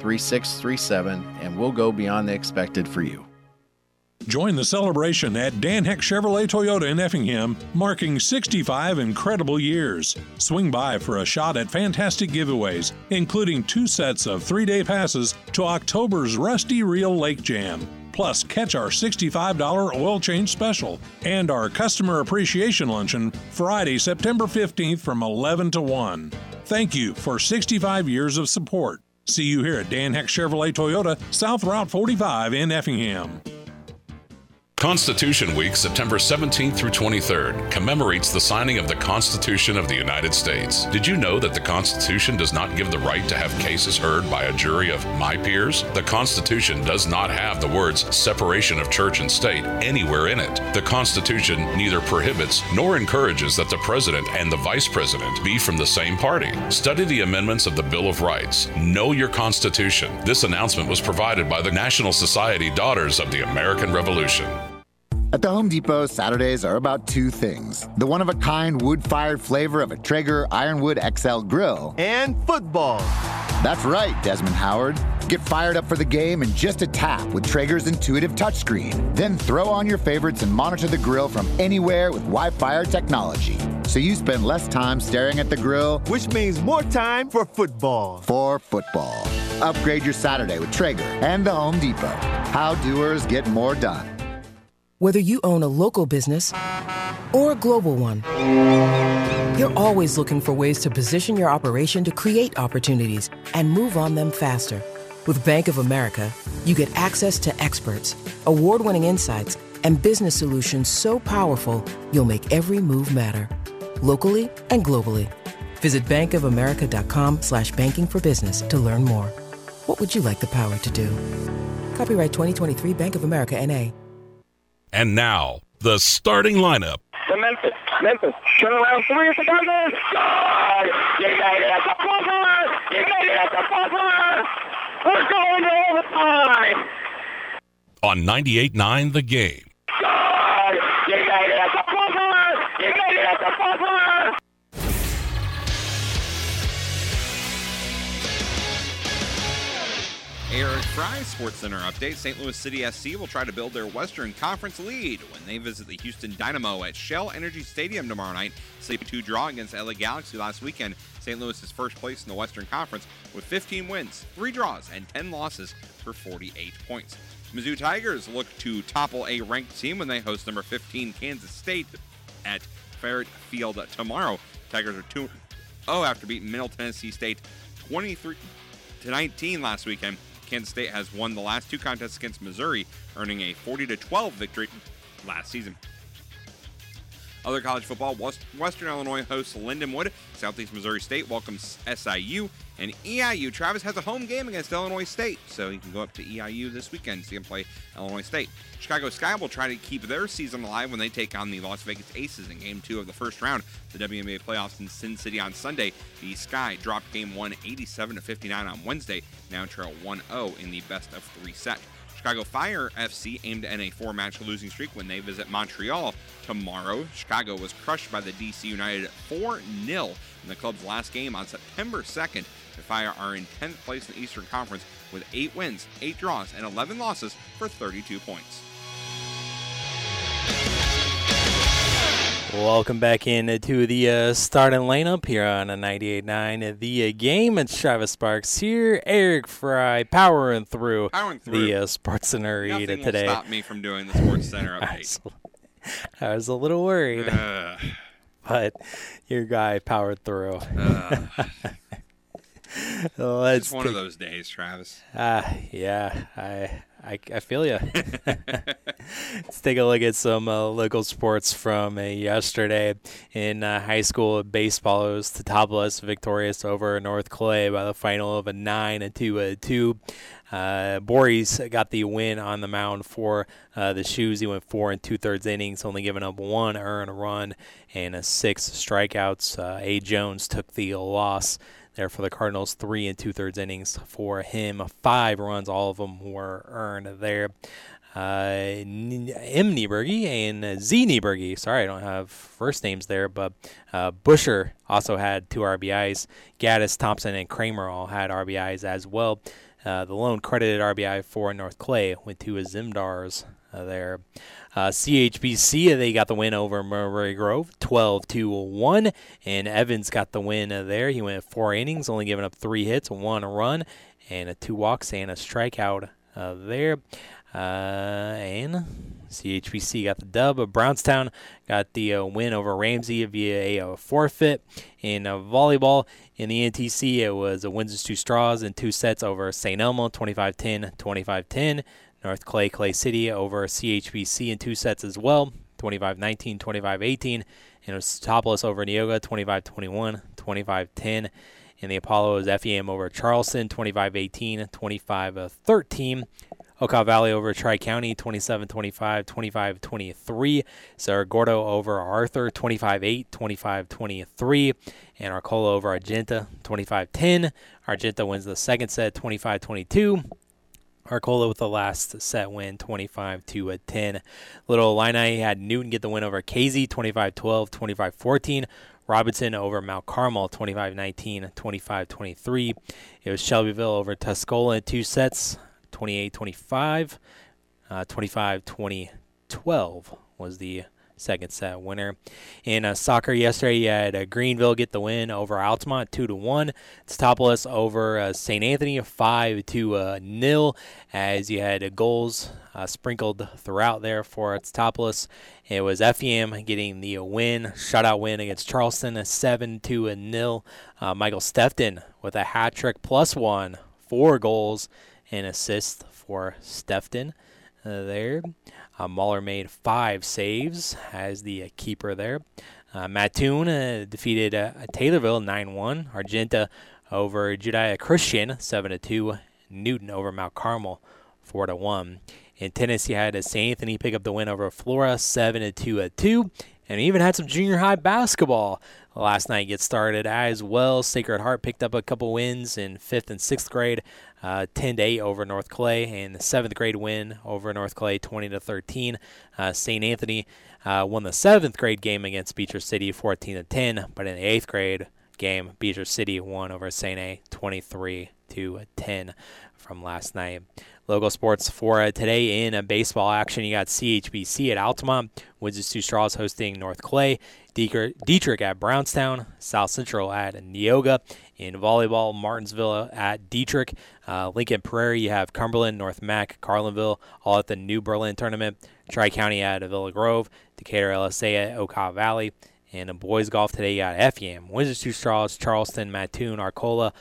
3637 and we'll go beyond the expected for you.
Join the celebration at Dan Hecht Chevrolet Toyota in Effingham, marking 65 incredible years. Swing by for a shot at fantastic giveaways, including two sets of three day passes to October's Rusty Reel Lake Jam. Plus, catch our $65 oil change special and our customer appreciation luncheon Friday, September 15th from 11 to 1. Thank you for 65 years of support. See you here at Dan Hecht Chevrolet Toyota, South Route 45 in Effingham.
Constitution Week, September 17th through 23rd, commemorates the signing of the Constitution of the United States. Did you know that the Constitution does not give the right to have cases heard by a jury of my peers? The Constitution does not have the words separation of church and state anywhere in it. The Constitution neither prohibits nor encourages that the President and the Vice President be from the same party. Study the amendments of the Bill of Rights. Know your Constitution. This announcement was provided by the National Society Daughters of the American Revolution.
At the Home Depot, Saturdays are about two things the one of a kind wood fired flavor of a Traeger Ironwood XL grill, and football. That's right, Desmond Howard. Get fired up for the game in just a tap with Traeger's intuitive touchscreen. Then throw on your favorites and monitor the grill from anywhere with Wi Fi technology. So you spend less time staring at the grill, which means more time for football. For football. Upgrade your Saturday with Traeger and the Home Depot. How doers get more done.
Whether you own a local business or a global one, you're always looking for ways to position your operation to create opportunities and move on them faster. With Bank of America, you get access to experts, award winning insights, and business solutions so powerful you'll make every move matter. Locally and globally. Visit bankofamerica.com slash banking for business to learn more. What would you like the power to do? Copyright 2023 Bank of America NA.
And now, the starting lineup.
To Memphis. Memphis. Turn around three at the Douglas. God! You made it at the buzzer! You made it at the buzzer! We're going to overtime!
On 98.9 The Game.
Eric Fry Sports Center update. St. Louis City SC will try to build their Western Conference lead when they visit the Houston Dynamo at Shell Energy Stadium tomorrow night. City 2 draw against LA Galaxy last weekend. St. Louis is first place in the Western Conference with 15 wins, 3 draws, and 10 losses for 48 points. Mizzou Tigers look to topple a ranked team when they host number 15 Kansas State at Faurot Field tomorrow. Tigers are 2 0 after beating Middle Tennessee State 23 to 19 last weekend. Kansas State has won the last two contests against Missouri, earning a 40 12 victory last season. Other college football, Western Illinois hosts Lindenwood. Southeast Missouri State welcomes SIU. And EIU, Travis has a home game against Illinois State, so he can go up to EIU this weekend to see him play Illinois State. Chicago Sky will try to keep their season alive when they take on the Las Vegas Aces in Game 2 of the first round the WNBA playoffs in Sin City on Sunday. The Sky dropped Game 1 87-59 on Wednesday, now trail 1-0 in the best of three set. Chicago Fire FC aimed to end a four match losing streak when they visit Montreal tomorrow. Chicago was crushed by the DC United 4 0 in the club's last game on September 2nd. The Fire are in 10th place in the Eastern Conference with 8 wins, 8 draws, and 11 losses for 32 points.
Welcome back into the uh, starting lineup here on a 98.9 The uh, game. It's Travis Sparks here. Eric Fry powering through,
powering through.
the uh, Sports Center
Nothing
today.
Will stop me from doing the Sports Center [laughs] update.
I was a little worried,
uh, [laughs]
but your guy powered through.
Uh, [laughs]
Let's
it's one of those days, Travis.
Ah, yeah, I I, I feel you. [laughs] Let's take a look at some uh, local sports from uh, yesterday in uh, high school baseball. It was Teutopolis victorious over North Clay by the final of a nine and two uh, two. Boris got the win on the mound for uh, the Shoes. He went four and two thirds innings, only giving up one earned run and six strikeouts. Uh, A. Jones took the loss there for the Cardinals. Three and two thirds innings for him. Five runs, all of them were earned there. Uh, M. Nieberge and Z. Nieberge. Sorry, I don't have first names there, but uh, Busher also had two RBIs. Gaddis, Thompson, and Kramer all had RBIs as well. Uh, the lone credited RBI for North Clay went to Zimdars uh, there. Uh, CHBC, they got the win over Mulberry Grove, 12 to 1. And Evans got the win uh, there. He went four innings, only giving up three hits, one run, and a two walks and a strikeout uh, there. Uh, and CHBC got the dub. Brownstown got the uh, win over Ramsey via a, forfeit. In uh, volleyball, in the NTC, it was a wins two straws and two sets over St. Elmo, 25 10, 25 10. North Clay, Clay City over CHBC in two sets as well, 25-19, 25-18. And it was Teutopolis over Neoga, 25-21, 25-10. And the Apollo is FEM over Charleston, 25-18, 25-13. Okaw Valley over Tri County, 27-25, 25-23. Cerro Gordo over Arthur, 25-8, 25-23. And Arcola over Argenta, 25-10. Argenta wins the second set, 25-22. Arcola with the last set win, 25 to a 10. Little Illini had Newton get the win over Casey, 25 12, 25 14. Robinson over Mount Carmel, 25 19, 25 23. It was Shelbyville over Tuscola in two sets, 28 25. Uh, 25 20 12 was the second set winner. In uh, soccer yesterday, you had uh, Greenville get the win over Altamont, two to one. Teutopolis over uh, St. Anthony, five to uh, nil. As you had goals uh, sprinkled throughout there for Teutopolis. It was FEM getting the win, shutout win against Charleston, seven to nil. Uh, Michael Stefton with a hat trick plus one, four goals and assist for Stefton there. Uh, Mahler made five saves as the uh, keeper there. Uh, Mattoon uh, defeated uh, Taylorville 9 1. Argenta over Judah Christian 7 2. Newton over Mount Carmel 4 1. In tennis, you had St. Anthony pick up the win over Flora 7 2 2. And even had some junior high basketball last night get started as well. Sacred Heart picked up a couple wins in fifth and sixth grade uh, 10 to 8 over North Clay, and the seventh grade win over North Clay 20 to 13. Uh, St. Anthony uh, won the seventh grade game against Beecher City 14 to 10, but in the eighth grade game, Beecher City won over St. A 23 to 10 from last night. Local sports for uh, today in uh, baseball action. You got CHBC at Altamont, Windsor Two Straws hosting North Clay, Dietrich at Brownstown, South Central at Neoga. In volleyball, Martinsville at Dietrich, uh, Lincoln Prairie. You have Cumberland, North Mac, Carlinville, all at the New Berlin tournament. Tri County at Villa Grove, Decatur LSA at Okaw Valley. And in boys golf today, you got FEM, Windsor Two Straws, Charleston, Mattoon, Arcola,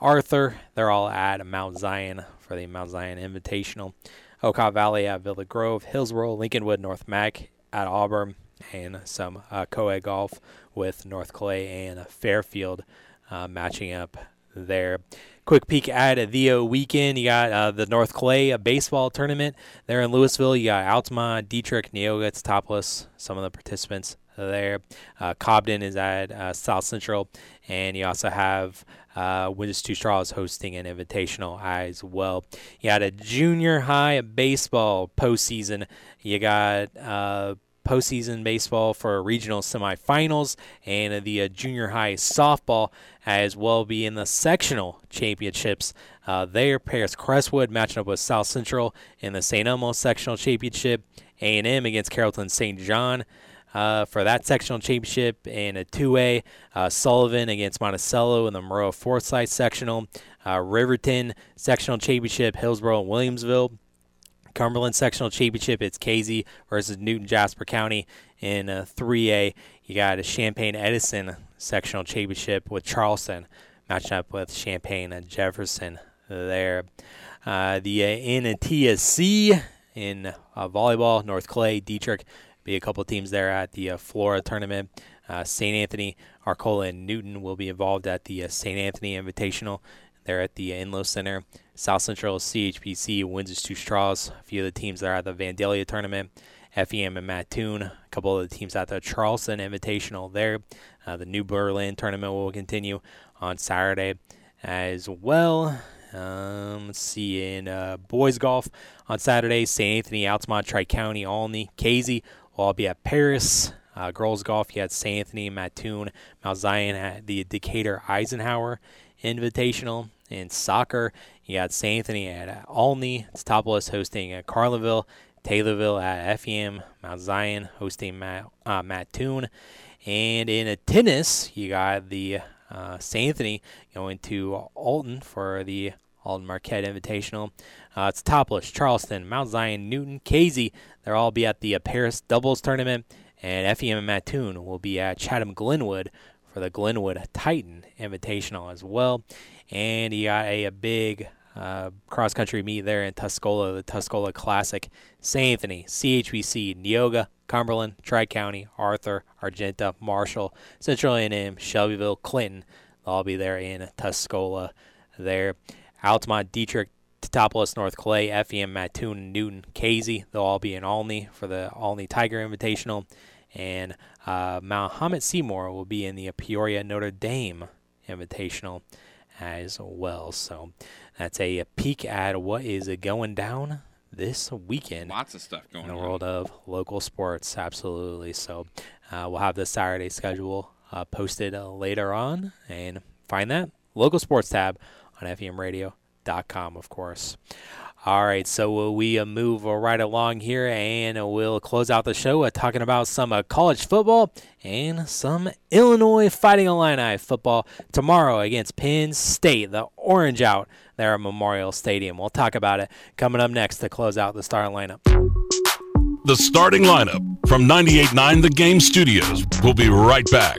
Arthur. They're all at Mount Zion for the Mount Zion Invitational. Okaw Valley at Villa Grove, Hillsboro, Lincolnwood, North Mac at Auburn, and some uh, co-ed golf with North Clay and Fairfield uh, matching up there. Quick peek at the uh, weekend. You got uh, the North Clay baseball tournament there in Louisville. You got Altamont, Dietrich, Neoga. Topless. Some of the participants there. Uh, Cobden is at uh, South Central, and you also have uh, Windsor Two Straws hosting an invitational as well. You had a junior high baseball postseason. You got uh, postseason baseball for regional semifinals and the uh, junior high softball as well be in the sectional championships. Uh, there, Paris Crestwood matching up with South Central in the St. Elmo sectional championship. A&M against Carrollton St. John uh, for that sectional championship in a two-way. Uh, Sullivan against Monticello in the Maroa Forsyth sectional. Uh, Riverton sectional championship, Hillsboro and Williamsville. Cumberland sectional championship, it's Casey versus Newton Jasper County in uh, 3A. You got a Champaign Edison sectional championship with Charleston matching up with Champaign and Jefferson there. Uh, the uh, in in uh, volleyball, North Clay, Dietrich be a couple teams there at the uh, Flora tournament. Uh, St. Anthony, Arcola, and Newton will be involved at the uh, St. Anthony Invitational. They're at the Inlow Center. South Central, CHBC, Windsor Two Straws. A few of the teams that are at the Vandalia tournament. FEM and Mattoon. A couple of the teams at the Charleston Invitational there. Uh, the New Berlin tournament will continue on Saturday as well. Um, let's see in uh, boys golf on Saturday, St. Anthony, Altamont, Tri County, Olney, Casey will all be at Paris. Uh, girls golf, you had St. Anthony, Mattoon, Mount Zion at the Decatur Eisenhower Invitational. In soccer, you got St. Anthony at Olney. It's Topless hosting at Carlinville. Taylorville at FEM. Mount Zion hosting Matt, uh. And in tennis, you got the uh, St. Anthony going to Alton for the Alton Marquette Invitational. Uh, it's Topless, Charleston, Mount Zion, Newton, Casey. They'll all be at the uh, Paris Doubles Tournament. And FEM and Mattoon will be at Chatham Glenwood for the Glenwood Titan Invitational as well. And you got a, a big uh, cross country meet there in Tuscola, the Tuscola Classic. St. Anthony, CHBC, Neoga, Cumberland, Tri County, Arthur, Argenta, Marshall, Central A&M, Shelbyville, Clinton. They'll all be there in Tuscola there. Altamont, Dietrich, Teutopolis, North Clay, FEM, Mattoon, Newton, Casey. They'll all be in Olney for the Olney Tiger Invitational. And uh, Mahomet Seymour will be in the Peoria Notre Dame Invitational as well. So that's a peek at what is going down this weekend.
Lots of stuff going
in the
on.
world of local sports. Absolutely. So uh, we'll have the Saturday schedule uh, posted uh, later on, and find that local sports tab on FEMRadio.com, of course. All right, so we uh, move right along here, and we'll close out the show uh, talking about some uh, college football and some Illinois Fighting Illini football tomorrow against Penn State, the Orange out there at Memorial Stadium. We'll talk about it coming up next to close out the starting lineup.
The starting lineup from 98.9 The Game Studios. We'll be right back.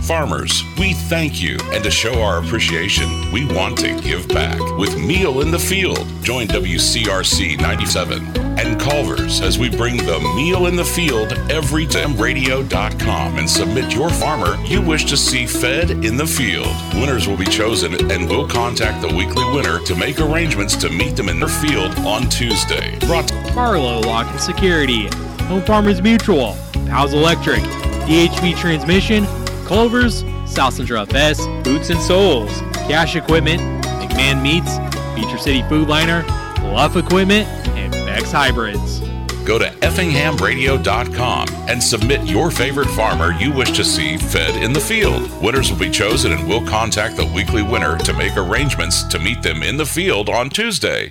Farmers, we thank you, and to show our appreciation, we want to give back with Meal in the Field. Join WCRC 97 and Culver's as we bring the Meal in the Field effinghamradio.com and submit your farmer you wish to see fed in the field. Winners will be chosen and we'll contact the weekly winner to make arrangements to meet them in their field on Tuesday. Brought to
Barlow Lock and Security, Home Farmers Mutual, Pals Electric, DHV Transmission, Culver's, South Central FS, Boots and Soles, Cash Equipment, McMahon Meats, Feature City Food Liner, Luff Equipment, and Beck's Hybrids.
Go to effinghamradio.com and submit your favorite farmer you wish to see fed in the field. Winners will be chosen and we'll contact the weekly winner to make arrangements to meet them in the field on Tuesday.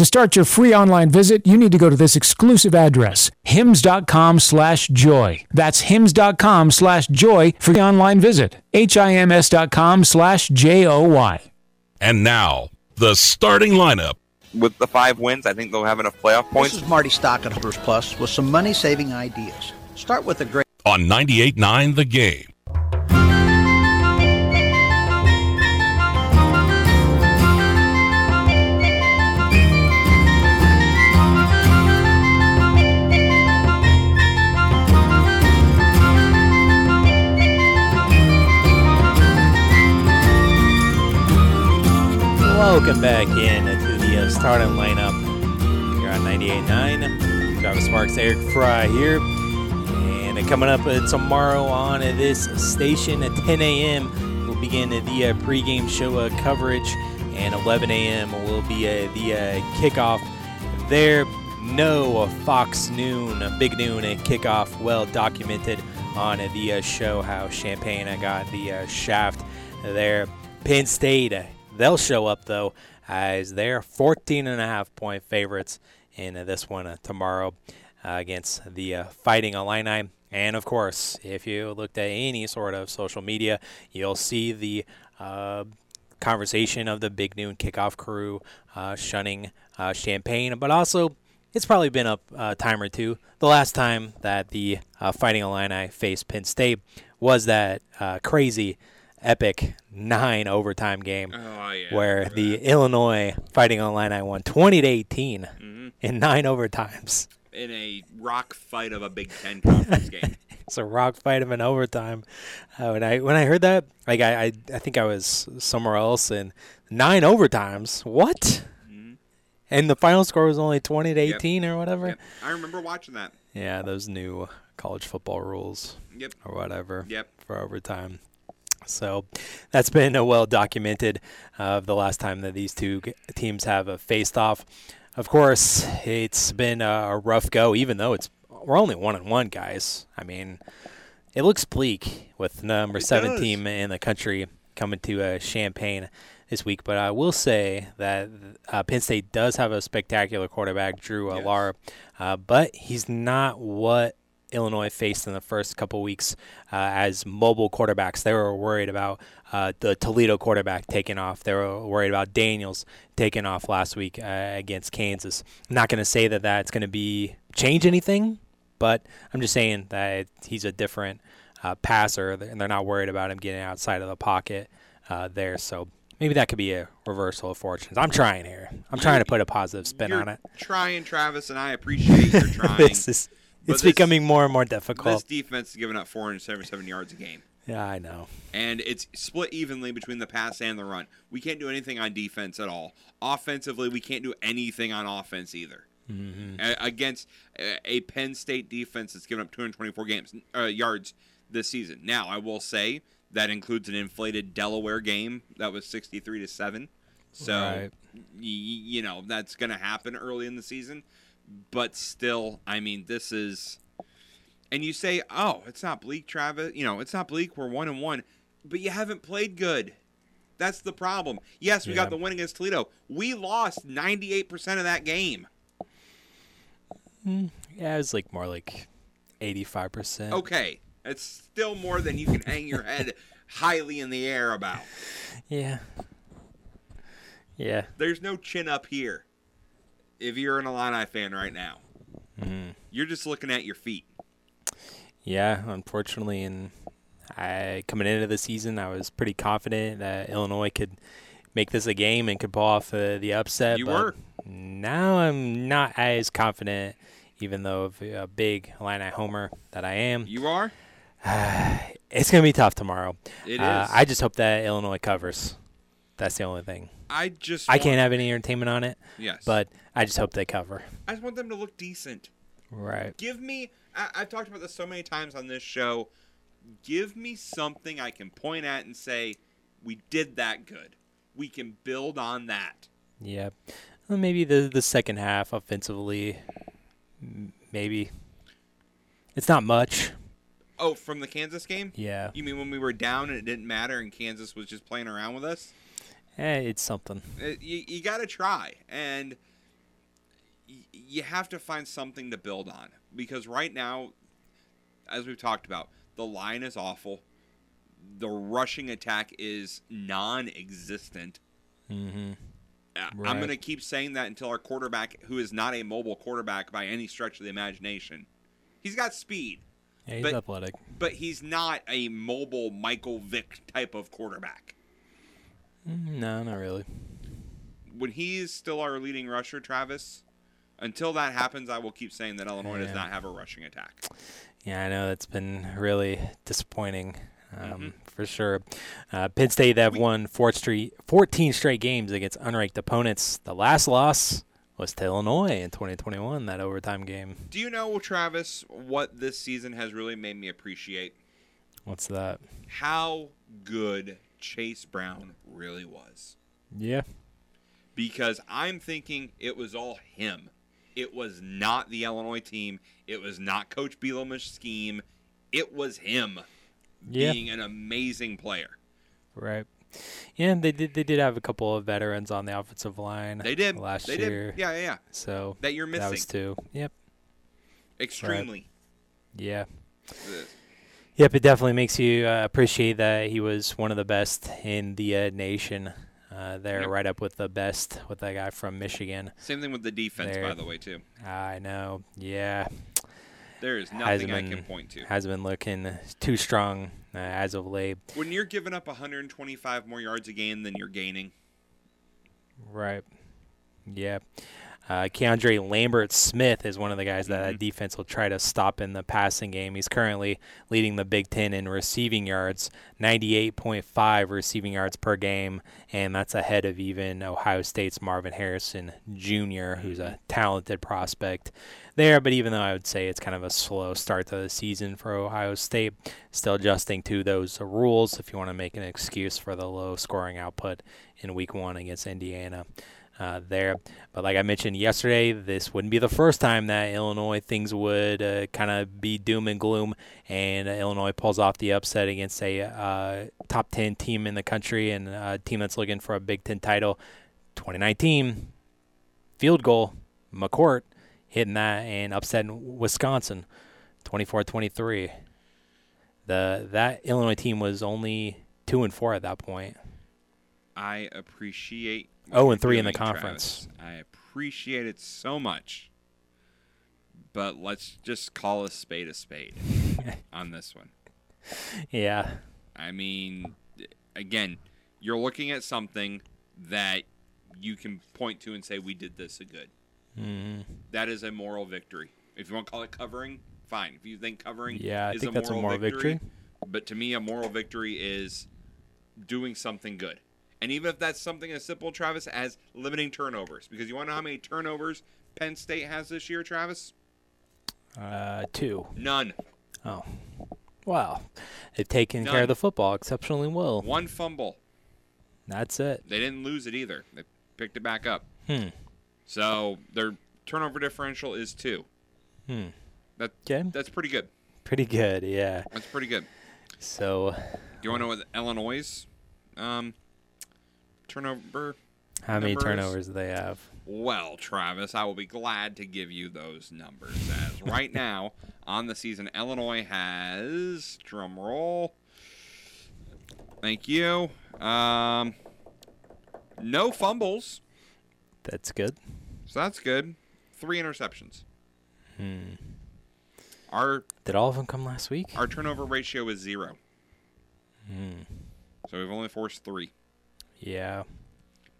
To start your free online visit, you need to go to this exclusive address, hims.com slash joy. That's hims.com slash joy for the online visit. H-I-M-S.com slash J-O-Y.
And now, the starting lineup.
With the five wins, I think they'll have enough playoff points.
This is Marty Stock at Hunters Plus with some money saving ideas. Start with a great.
On 98.9 The Game.
Welcome back in to the uh, starting lineup here on 98.9. Travis Sparks, Eric Fry here. And uh, coming up uh, tomorrow on this station at 10 a.m., we'll begin the uh, pregame show uh, coverage. And 11 a.m. will be uh, the kickoff there. No Fox Noon, Big Noon kickoff, well documented on the show how Champaign got the shaft there. Penn State, they'll show up though as they're 14 and a half point favorites in uh, this one uh, tomorrow uh, against the Fighting Illini. And of course, if you looked at any sort of social media, you'll see the uh, conversation of the Big Noon kickoff crew uh, shunning uh, Champaign, but also it's probably been a uh, time or two. The last time that the Fighting Illini faced Penn State was that crazy, epic nine overtime game
Oh, yeah,
where the Illinois Fighting Illini won 20 to 18
Mm-hmm.
in nine overtimes.
in a rock fight of a Big Ten conference [laughs] game.
It's a rock fight of an overtime. Uh, when I when I heard that, like I, I I think I was somewhere else and nine overtimes. What? And the final score was only twenty to
Yep.
eighteen or whatever.
Yep. I remember watching that.
Yeah, those new college football rules.
Yep.
Or whatever.
Yep.
For overtime. So that's been uh, well documented of the last time that these two teams have uh, faced off. Of course, it's been a rough go, even though it's we're only one and one, guys. I mean, it looks bleak with number
It
seven
does.
team in the country coming to uh, Champaign this week. But I will say that uh, Penn State does have a spectacular quarterback, Drew uh, Lar, uh, but he's not what Illinois faced in the first couple weeks uh, as mobile quarterbacks. They were worried about uh, the Toledo quarterback taking off. They were worried about Daniels taking off last week uh, against Kansas. I'm not going to say that that's going to be change anything, but I'm just saying that he's a different uh, passer, and they're not worried about him getting outside of the pocket uh, there. So maybe that could be a reversal of fortunes. I'm trying here. I'm trying to put a positive spin
You're
on it.
Trying, Travis, and I appreciate your [laughs] trying.
This is- it's
this-
becoming more and more difficult.
This defense is giving up 477 yards a game.
Yeah, I know.
And it's split evenly between the pass and the run. We can't do anything on defense at all. Offensively, we can't do anything on offense either.
Mm-hmm.
A- against a- Penn State defense that's given up 224 games uh, yards this season. Now, I will say that includes an inflated Delaware game that was 63 to seven. So,
Right.
y- you know that's going to happen early in the season. But still, I mean, this is. And you say, "Oh, it's not bleak, Travis. You know, it's not bleak. We're one and one, but you haven't played good. That's the problem. Yes, we
Yeah.
got the win against Toledo. We lost 98% of that game.
Mm, yeah, it was like more like 85%.
Okay, it's still more than you can hang your head [laughs] highly in the air about.
Yeah. Yeah.
There's no chin up here. If you're an Illini fan right now,
Mhm.
you're just looking at your feet.
Yeah, unfortunately, and I coming into the season, I was pretty confident that Illinois could make this a game and could pull off uh, the upset.
You
but
were.
Now I'm not as confident, even though of a big Illini homer that I am.
You are. [sighs]
It's gonna be tough tomorrow.
It
uh,
is.
I just hope that Illinois covers. That's the only thing.
I just
I can't have any entertainment on it.
Yes.
But I just hope they cover.
I just want them to look decent.
Right.
Give me. I, I've talked about this so many times on this show. Give me something I can point at and say, "We did that good. We can build on that."
Yeah. Well, maybe the the second half offensively, m- maybe. It's not much.
Oh, from the Kansas game?
Yeah.
You mean when we were down and it didn't matter and Kansas was just playing around with us?
Eh, it's something.
Uh, you, you got to try and you have to find something to build on because right now as we've talked about the line is awful the rushing attack is non-existent
Mm-hmm.
Uh, i'm going to keep saying that until our quarterback who is not a mobile quarterback by any stretch of the imagination he's got speed
Yeah, he's
but,
athletic.
but he's not a mobile michael vick type of quarterback
No, not really.
when he is still our leading rusher, Travis, until that happens, I will keep saying that Illinois
Yeah.
does not have a rushing attack.
Yeah, I know that's been really disappointing, um,
Mm-hmm.
for sure. Uh, Penn State they've won four straight, 14 straight games against unranked opponents. The last loss was to Illinois in 2021, that overtime game.
Do you know, Travis, what this season has really made me appreciate?
What's that?
How good Chase Brown really was.
Yeah.
Because I'm thinking it was all him. It was not the Illinois team. It was not Coach Bielema's scheme. It was him
Yeah.
being an amazing player.
Right. Yeah, they did. They did have a couple of veterans on the offensive line.
They did.
last
They did.
year.
Yeah, yeah, yeah.
So
That you're missing.
That was two. Yep.
Extremely.
Yeah. Yep, it definitely makes you uh, appreciate that he was one of the best in the uh, nation. Uh, there,
Yep.
right up with the best with that guy from Michigan.
Same thing with the defense,
There.
by the way, too.
I know. Yeah.
There is nothing
Hasn't
I
been-
can point to.
Hasn't been looking too strong uh, as of late.
When you're giving up 125 more yards a game than you're gaining,
Right. Yeah. Uh, Keandre Lambert Smith is one of the guys that
Mm-hmm.
that defense will try to stop in the passing game. He's currently leading the Big Ten in receiving yards, 98.5 receiving yards per game, and that's ahead of even Ohio State's Marvin Harrison Jr., who's a talented prospect there. But even though I would say it's kind of a slow start to the season for Ohio State, still adjusting to those rules if you want to make an excuse for the low scoring output in week one against Indiana. Uh, there, but like I mentioned yesterday, this wouldn't be the first time that Illinois things would uh, kind of be doom and gloom, and Illinois pulls off the upset against a uh, top ten team in the country and a team that's looking for a Big Ten title. 2019 field goal, McCourt hitting that and upsetting Wisconsin, 24-23. The that Illinois team was only two and four at that point.
I appreciate.
Oh, and three in the conference.
Travis. I appreciate it so much. But let's just call a spade a spade [laughs] on this one.
Yeah.
I mean, again, you're looking at something that you can point to and say, we did this a good.
Mhm.
That is a moral victory. If you want to call it covering, fine. If you think covering
Yeah, I
is
think
a
that's a
moral,
moral
victory,
victory.
but to me, a moral victory is doing something good. And even if that's something as simple, Travis, as limiting turnovers, because you want to know how many turnovers Penn State has this year, Travis?
Uh, two.
None.
Oh. Wow. They've taken care of the football exceptionally well.
One fumble.
That's it.
They didn't lose it either. They picked it back up.
Hmm.
So their turnover differential is two.
Hmm.
That
Okay.
that's pretty good.
Pretty good, yeah.
That's pretty good.
So,
Do you want to know what Illinois' um, turnover?
how many
number
turnovers do they have?
Well, Travis, I will be glad to give you those numbers. As [laughs] right now on the season, Illinois has drum roll. Thank you. Um, no fumbles,
That's good.
so that's good. Three interceptions.
Hmm.
Our
Did all of them come last week?
our turnover ratio is zero,
Hmm.
so we've only forced three.
Yeah.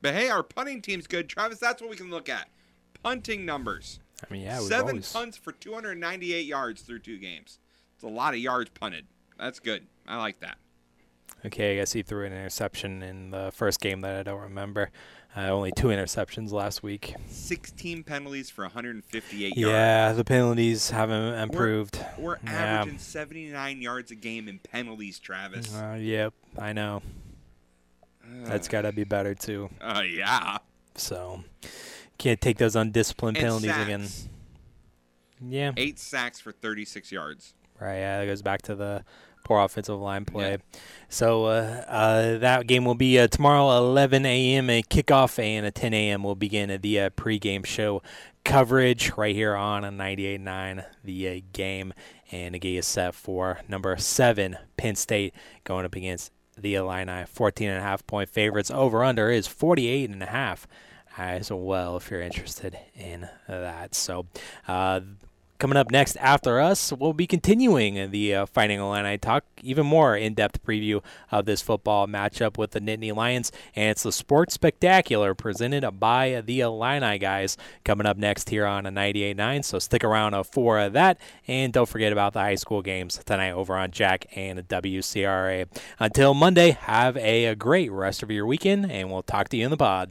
But hey, our punting team's good, Travis. That's what we can look at. Punting numbers.
I mean, yeah, we've
Seven
always-
punts for 298 yards through two games. It's a lot of yards punted. That's good. I like that.
Okay, I guess he threw an interception in the first game that I don't remember. Uh, only two interceptions last week.
16 penalties for 158 yards.
Yeah, the penalties haven't improved.
We're
Yeah.
averaging 79 yards a game in penalties, Travis.
Uh, yep, I know. That's got to be better too.
Uh, yeah.
So can't take those undisciplined
And
penalties
sacks.
again. Yeah.
Eight sacks for 36 yards.
Right. Yeah, that goes back to the poor offensive line play. Yeah. So uh, uh, that game will be uh, tomorrow, 11 a.m. a kickoff, and at 10 a.m. will begin the uh, pregame show coverage right here on 98.9 the uh, game, and the game is set for number seven Penn State going up against the Illini, 14 and a half point favorites. Over under is 48 and a half as well if you're interested in that. So. Uh, Coming up next after us, we'll be continuing the uh, Fighting Illini talk, even more in-depth preview of this football matchup with the Nittany Lions, and it's the Sports Spectacular presented by the Illini guys coming up next here on a 98.9. So stick around uh, for that, and don't forget about the high school games tonight over on Jack and WCRA. Until Monday, have a great rest of your weekend, and we'll talk to you in the pod.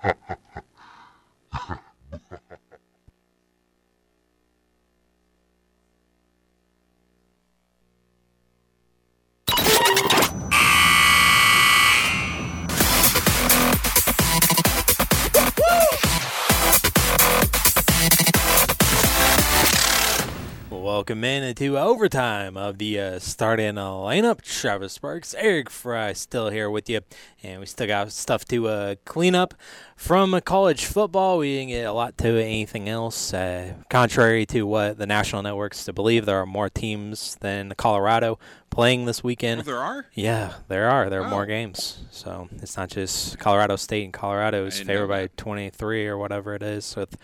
Welcome in into overtime of the uh, starting lineup. Travis Sparks, Eric Fry still here with you, and we still got stuff to uh, clean up from college football. We didn't get a lot to anything else. Uh, contrary to what the national networks to believe, there are more teams than Colorado playing this weekend.
Oh, there are?
Yeah, there are. There are
Oh.
more games. So it's not just Colorado State and Colorado is favored by 23 or whatever it is with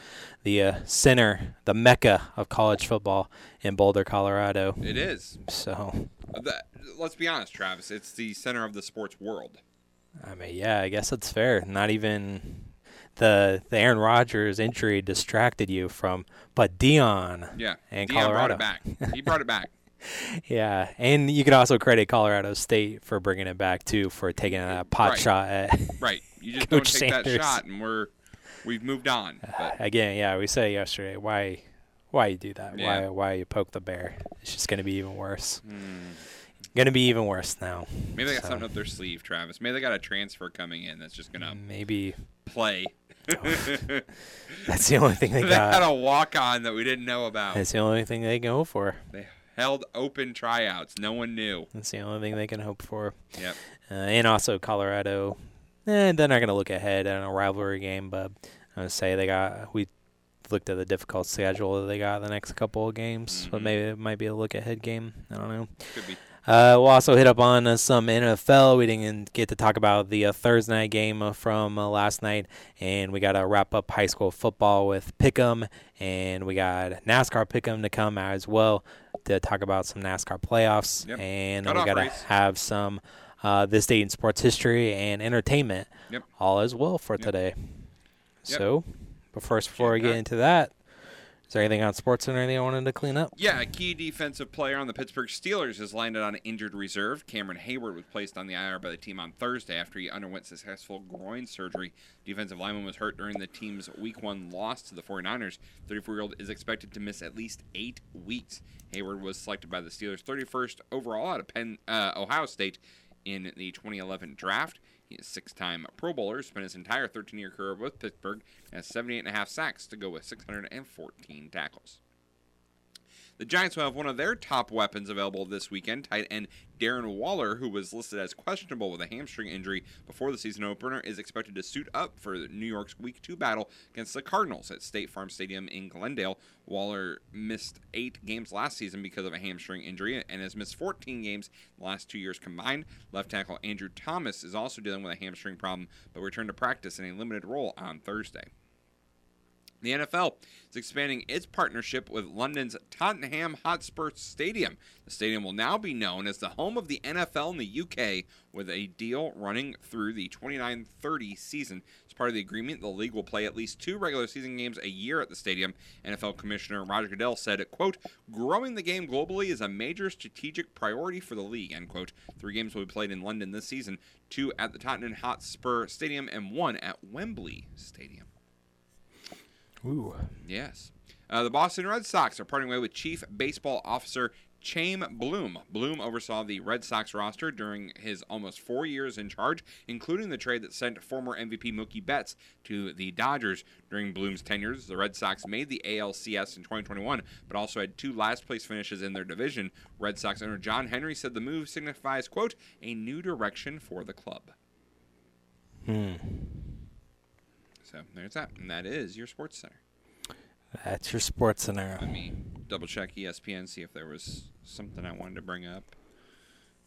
the uh, center, the mecca of college football in Boulder, Colorado.
It is.
So,
That, let's be honest, Travis. It's the center of the sports world.
I mean, yeah, I guess it's fair. Not even the the Aaron Rodgers injury distracted you from, but Deion
Yeah.
and
Deion
Colorado. [laughs]
brought it back. He brought it back.
Yeah, and you can also credit Colorado State for bringing it back too, for taking a pot
Right.
shot at [laughs]
Right. You just [laughs]
Coach
don't take
Sanders.
that shot, and we're we've moved on. But
Again, yeah, we said yesterday why why you do that?
Yeah.
Why why you poke the bear? It's just gonna be even worse.
Hmm.
Gonna be even worse now.
maybe they got
So,
something up their sleeve, Travis. Maybe they got a transfer coming in that's just gonna
Maybe
play. [laughs]
That's the only thing they
they
got.
had a walk on that we didn't know about.
That's the only thing they can hope for.
They held open tryouts. No one knew.
That's the only thing they can hope for.
Yep.
Uh, and also Colorado, eh, they're not going to look ahead in a rivalry game, but I would say they got we looked at the difficult schedule that they got the next couple of games, but maybe it might be a look ahead game. I don't know.
Could be.
Uh, we'll also hit up on uh, some NFL. We didn't get to talk about the uh, Thursday night game uh, from uh, last night, and we got to wrap up high school football with Pick'em, and we got NASCAR Pick'em to come as well to talk about some NASCAR playoffs,
Yep.
and
Cutoff
we got to have some uh, this day in sports history and entertainment,
Yep.
all as well for today.
Yep.
So, but first, before we get into that, is there anything on Sports Center that I wanted to clean up?
Yeah, a key defensive player on the Pittsburgh Steelers has landed on injured reserve. Cameron Heyward was placed on the IR by the team on Thursday after he underwent successful groin surgery. Defensive lineman was hurt during the team's Week 1 loss to the 49ers. 34-year-old is expected to miss at least eight weeks. Heyward was selected by the Steelers 31st overall out of Penn, uh, Ohio State in the 2011 draft. He is six-time Pro Bowler, spent his entire 13-year career with Pittsburgh, and has 78 and a half sacks to go with 614 tackles. The Giants will have one of their top weapons available this weekend, tight end Darren Waller, who was listed as questionable with a hamstring injury before the season opener, is expected to suit up for New York's Week 2 battle against the Cardinals at State Farm Stadium in Glendale. Waller missed eight games last season because of a hamstring injury and has missed 14 games the last two years combined. Left tackle Andrew Thomas is also dealing with a hamstring problem, but returned to practice in a limited role on Thursday. The NFL is expanding its partnership with London's Tottenham Hotspur Stadium. The stadium will now be known as the home of the NFL in the UK, with a deal running through the 29 30 season. As part of the agreement, the league will play at least two regular season games a year at the stadium. NFL Commissioner Roger Goodell said, quote, growing the game globally is a major strategic priority for the league, end quote. Three games will be played in London this season, two at the Tottenham Hotspur Stadium and one at Wembley Stadium.
Ooh.
Yes. Uh, the Boston Red Sox are parting way with Chief Baseball Officer Chaim Bloom. Bloom oversaw the Red Sox roster during his almost four years in charge, including the trade that sent former MVP Mookie Betts to the Dodgers. During Bloom's tenures, the Red Sox made the ALCS in 2021, but also had two last place finishes in their division. Red Sox owner John Henry said the move signifies, quote, a new direction for the club.
Hmm.
So there's that. And that is your Sports Center.
That's your Sports Center.
Let me double check ESPN, see if there was something I wanted to bring up.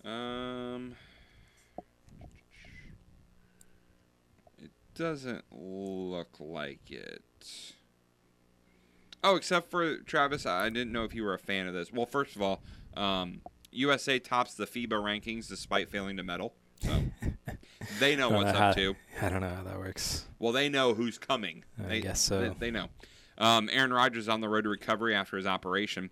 Um, it doesn't look like it. Oh, except for Travis, I didn't know if you were a fan of this. Well, first of all, um, USA tops the FIBA rankings despite failing to medal. So [laughs] they know what's
know
up
how-
to.
I don't know how that works.
Well, they know who's coming.
I
they,
guess so.
They, they know. Um, Aaron Rodgers is on the road to recovery after his operation.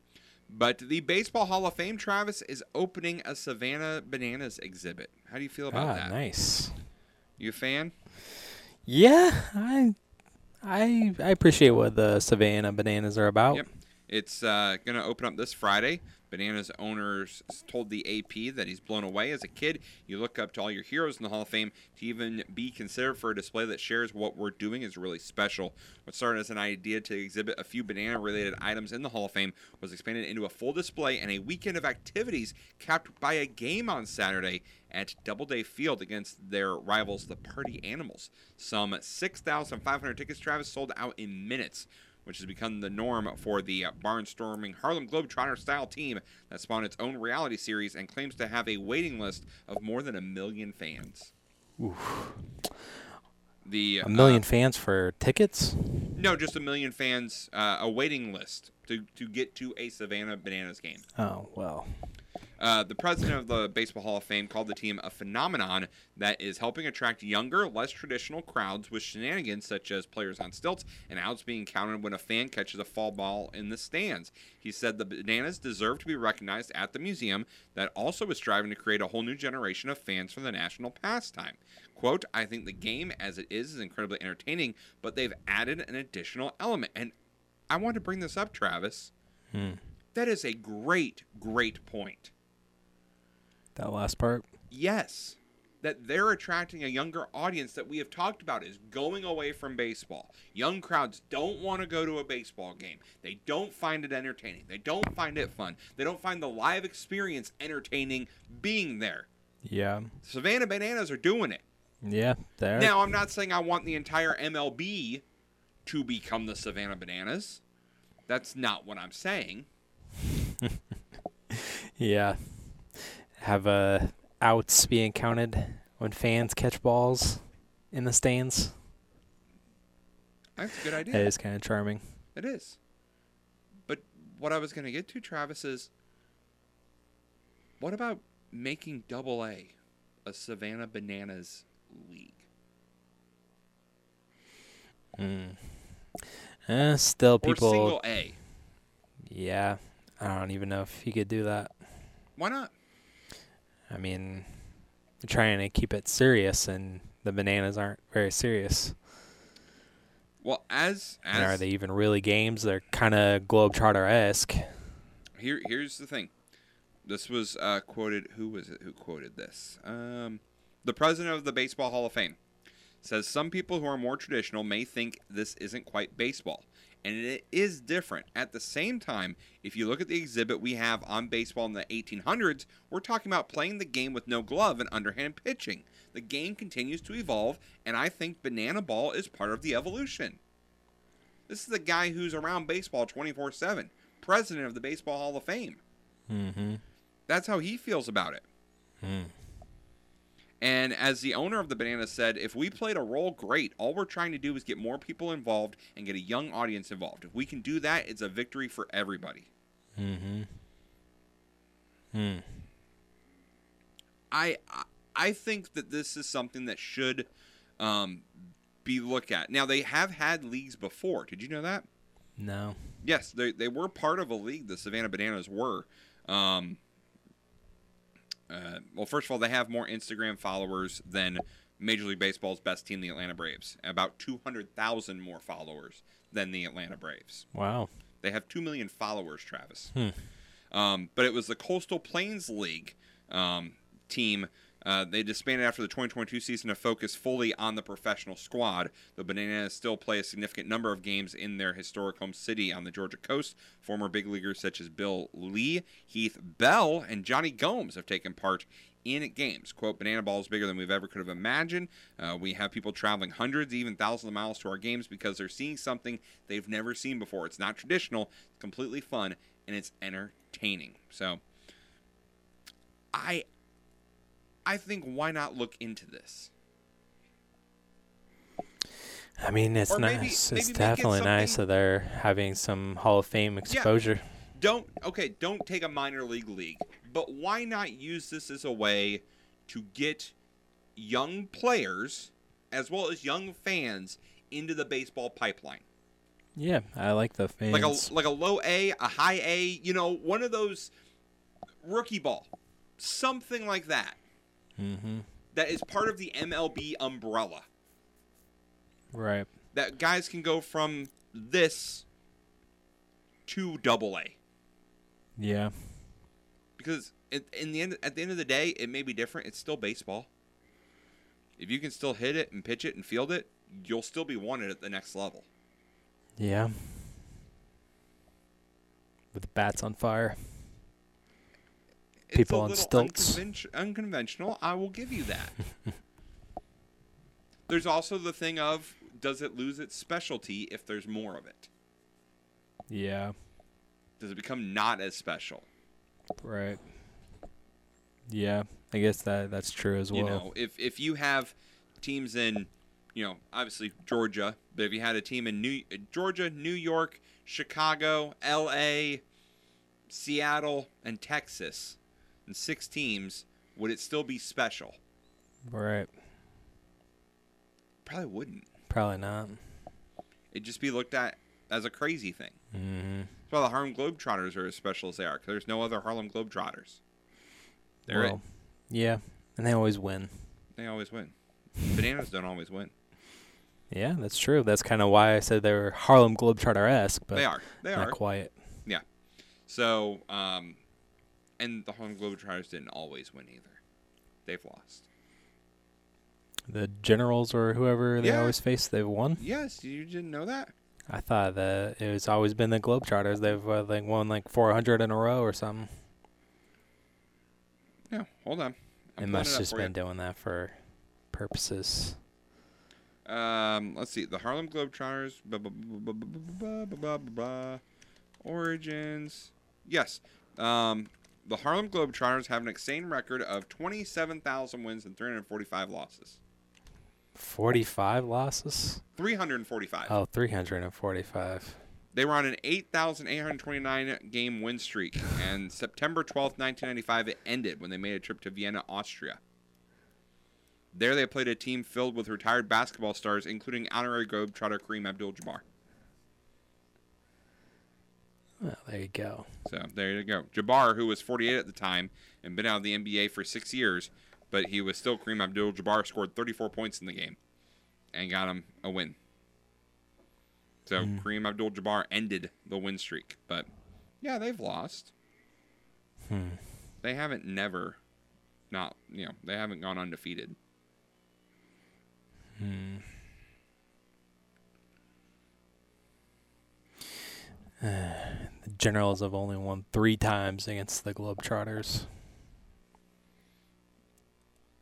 But the Baseball Hall of Fame, Travis, is opening a Savannah Bananas exhibit. How do you feel about
Ah,
that?
nice.
You a fan?
Yeah, I, I, I appreciate what the Savannah bananas are about.
Yep. It's uh, going to open up this Friday. Bananas owners told the AP that he's blown away as a kid. You look up to all your heroes in the Hall of Fame to even be considered for a display that shares what we're doing is really special. What started as an idea to exhibit a few banana related items in the Hall of Fame was expanded into a full display and a weekend of activities capped by a game on Saturday at Doubleday Field against their rivals, the Party Animals. Some 6,500 tickets, Travis, sold out in minutes which has become the norm for the uh, barnstorming Harlem Globetrotter style team that spawned its own reality series and claims to have a waiting list of more than a million fans.
Oof.
The
A million
uh,
fans for tickets?
no, just a million fans, uh, a waiting list to, to get to a Savannah Bananas game.
Oh, well.
Uh, the president of the Baseball Hall of Fame called the team a phenomenon that is helping attract younger, less traditional crowds with shenanigans such as players on stilts and outs being counted when a fan catches a fall ball in the stands. He said the Bananas deserve to be recognized at the museum that also is striving to create a whole new generation of fans for the national pastime. Quote, I think the game as it is is incredibly entertaining, but they've added an additional element. And I want to bring this up, Travis.
Hmm.
That is a great, great point.
That last part?
Yes. That they're attracting a younger audience that we have talked about is going away from baseball. Young crowds don't want to go to a baseball game. They don't find it entertaining. They don't find it fun. They don't find the live experience entertaining being there.
Yeah.
Savannah Bananas are doing it.
Yeah, there.
Now, I'm not saying I want the entire MLB to become the Savannah Bananas. That's not what I'm saying. [laughs]
Yeah. Have uh, outs being counted when fans catch balls in the stands.
That's a good idea.
That is kind of charming.
It is. But what I was going to get to, Travis, is what about making Double A a Savannah Bananas league?
Mm. Eh, still
Or
people.
single A?
Yeah, I don't even know if you could do that.
Why not?
I mean, trying to keep it serious, and the bananas aren't very serious.
Well, as
And are they even really games? They're kind of globetrotter esque.
here, here's the thing. This was uh, quoted. Who was it? Who quoted this? Um, the president of the Baseball Hall of Fame says some people who are more traditional may think this isn't quite baseball, and it is different. At the same time, if you look at the exhibit we have on baseball in the 1800s, we're talking about playing the game with no glove and underhand pitching. The game continues to evolve, and I think banana ball is part of the evolution. This is the guy who's around baseball 24 7, president of the Baseball Hall of Fame.
Mm-hmm.
That's how he feels about it.
Mm.
And as the owner of the Banana said, if we played a role, great. All we're trying to do is get more people involved and get a young audience involved. If we can do that, it's a victory for everybody.
Mm-hmm. Hmm.
I I- I think that this is something that should um, be looked at. Now they have had leagues before. Did you know that?
No.
Yes, they they were part of a league. The Savannah Bananas were. Um, uh, well, first of all, they have more Instagram followers than Major League Baseball's best team, the Atlanta Braves. About two hundred thousand more followers than the Atlanta Braves.
Wow.
They have two million followers, Travis.
Hmm.
Um, but it was the Coastal Plains League um, team. Uh, they disbanded after the 2022 season to focus fully on the professional squad. The Bananas still play a significant number of games in their historic home city on the Georgia coast. Former big leaguers such as Bill Lee, Heath Bell, and Jonny Gomes have taken part in games. Quote, Banana Ball is bigger than we've ever could have imagined. Uh, we have people traveling hundreds, even thousands of miles to our games because they're seeing something they've never seen before. It's not traditional, it's completely fun, and it's entertaining. So, I, I think why not look into this?
I mean, it's
Or
nice.
maybe
it's
it
definitely nice that they're having some Hall of Fame exposure.
Don't okay, don't take a minor league league, but why not use this as a way to get young players as well as young fans into the baseball pipeline?
Yeah, I like the fans.
Like a like a low A, a high A, you know, one of those rookie ball. Something like that.
Mm-hmm.
That is part of the MLB umbrella.
Right.
That guys can go from this to double A.
Yeah.
because in, in the end at the end of the day it may be different it's still baseball if you can still hit it and pitch it and field it you'll still be wanted at the next level
Yeah. With the bats on fire. People on stilts.
unconven- unconventional i will give you that [laughs] there's also the thing of does it lose its specialty if there's more of it
Yeah.
Does it become not as special?
Right. Yeah, I guess that that's true as well.
You know, if if you have teams in, you know, obviously Georgia, but if you had a team in New Georgia, New York, Chicago, L.A., Seattle, and Texas, and six teams, would it still be special?
Right.
Probably wouldn't.
Probably not.
It'd just be looked at as a crazy thing.
Mm-hmm.
That's why the Harlem Globetrotters are as special as they are, because there's no other Harlem Globetrotters. They're
well, yeah, and they always win.
They always win. Bananas don't always win.
Yeah, that's true. That's kind of why I said they were Harlem Globetrotter esque, but
they are. They
not
are.
quiet.
Yeah. So, um, and the Harlem Globetrotters didn't always win either. They've lost.
The Generals or whoever they
Yeah.
always face, they've won.
Yes, you didn't know that?
I thought that it was always been the Globetrotters. They've uh, like won like 400 in a row or something.
No, hold on. I'm
It must just been
you.
doing that for purposes.
Um, let's see. The Harlem Globetrotters. Blah, blah, blah, blah, blah, blah, blah, blah, blah. Origins. Yes. Um, the Harlem Globetrotters have an insane record of 27,000 wins and 345 losses.
45 losses?
345.
Oh, 345.
They were on an 8,829 game win streak, and September 12th, 1995, it ended when they made a trip to Vienna, Austria. There, they played a team filled with retired basketball stars, including honorary Globetrotter Kareem Abdul-Jabbar.
Well, there you go.
So there you go. Jabbar, who was 48 at the time and been out of the NBA for six years, but he was still Kareem Abdul-Jabbar, scored 34 points in the game, and got him a win. So
Hmm.
Kareem Abdul-Jabbar ended the win streak, but yeah, they've lost.
Hmm.
They haven't never, not you know, they haven't gone undefeated.
Hmm. the [sighs] [sighs] Generals have only won three times against the Globetrotters.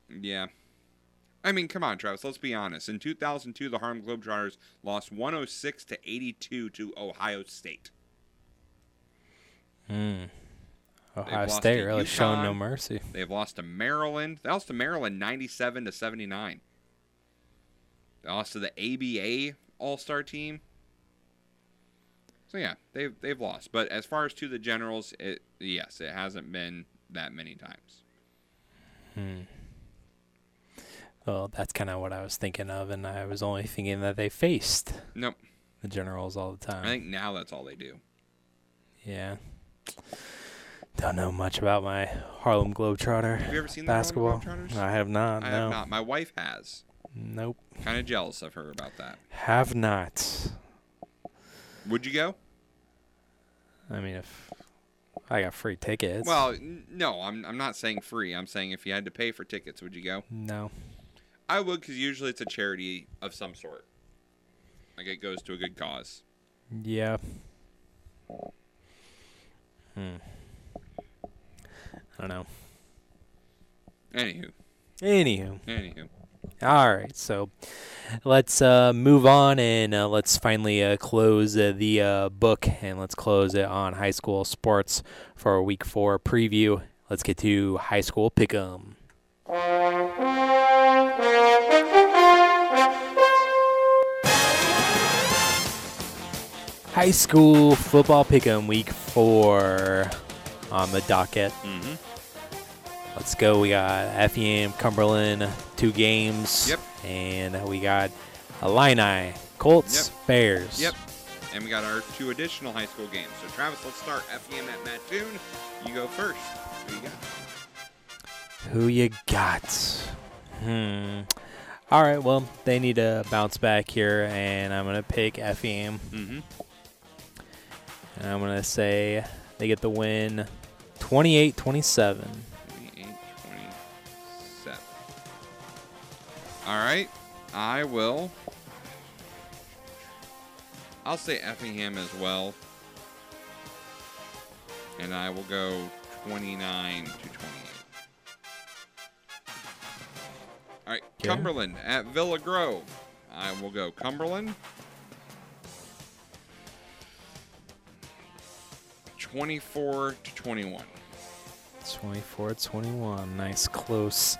Yeah. I mean, come on, Travis. Let's be honest. In 2002, the Harlem Globetrotters lost 106 to 82 to Ohio State.
Hmm. Ohio State really showing no mercy.
They've lost to Maryland. They lost to Maryland 97 to 79. They lost to the ABA All Star team. So yeah, they've they've lost. But as far as to the Generals, it yes, it hasn't been that many times.
Hmm. Well, that's kind of what I was thinking of, and I was only thinking that they faced
Nope.
the Generals all the time.
I think now that's all they do.
Yeah. Don't know much about my Harlem Globetrotter
Have you ever seen
basketball.
Globetrotters?
I have not.
I
no.
have not. My wife has.
Nope.
Kind of jealous of her about that.
Have not.
Would you go?
I mean, if I got free tickets.
Well, n- no, I'm I'm not saying free. I'm saying if you had to pay for tickets, would you go?
no.
I would because usually it's a charity of some sort. Like it goes to a good cause.
Yeah. Hmm. I don't know.
Anywho,
Anywho.
anywho.
All right, so let's uh, move on and uh, let's finally uh, close uh, the uh, book and let's close it on high school sports for week four preview. Let's get to high school pick'em. High school football pick'em week four on the docket.
Mm-hmm.
Let's go. We got FEM Cumberland, two games.
Yep.
And we got Illini, Colts, Bears.
Yep. And we got our two additional high school games. So Travis, let's start FEM at Mattoon. You go first. Who you got?
Who you got? Hmm. All right. Well, they need to bounce back here, and I'm gonna pick FEM.
Mm-hmm.
And I'm gonna say they get the win, 28-27.
28, 27. All right. I will. I'll say Effingham as well. And I will go 29 to 28. All right.
Okay.
Cumberland at Villa Grove. I will go Cumberland. 24 to 21.
24 21. Nice close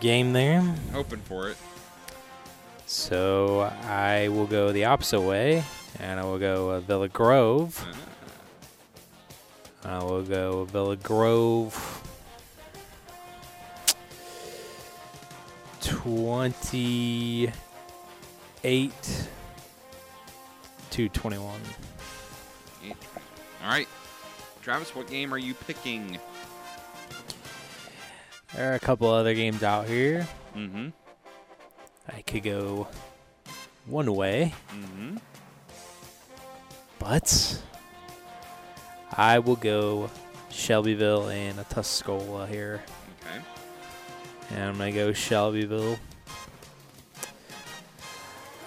game there.
Hoping for it.
So I will go the opposite way, and I will go uh, Villa Grove. I will go Villa Grove. 28 to 21.
Eight. All right. Travis, what game are you picking?
There are a couple other games out here.
Mm-hmm.
I could go one way,
Mm-hmm.
but I will go Shelbyville and Tuscola here.
Okay.
And I'm going to go Shelbyville.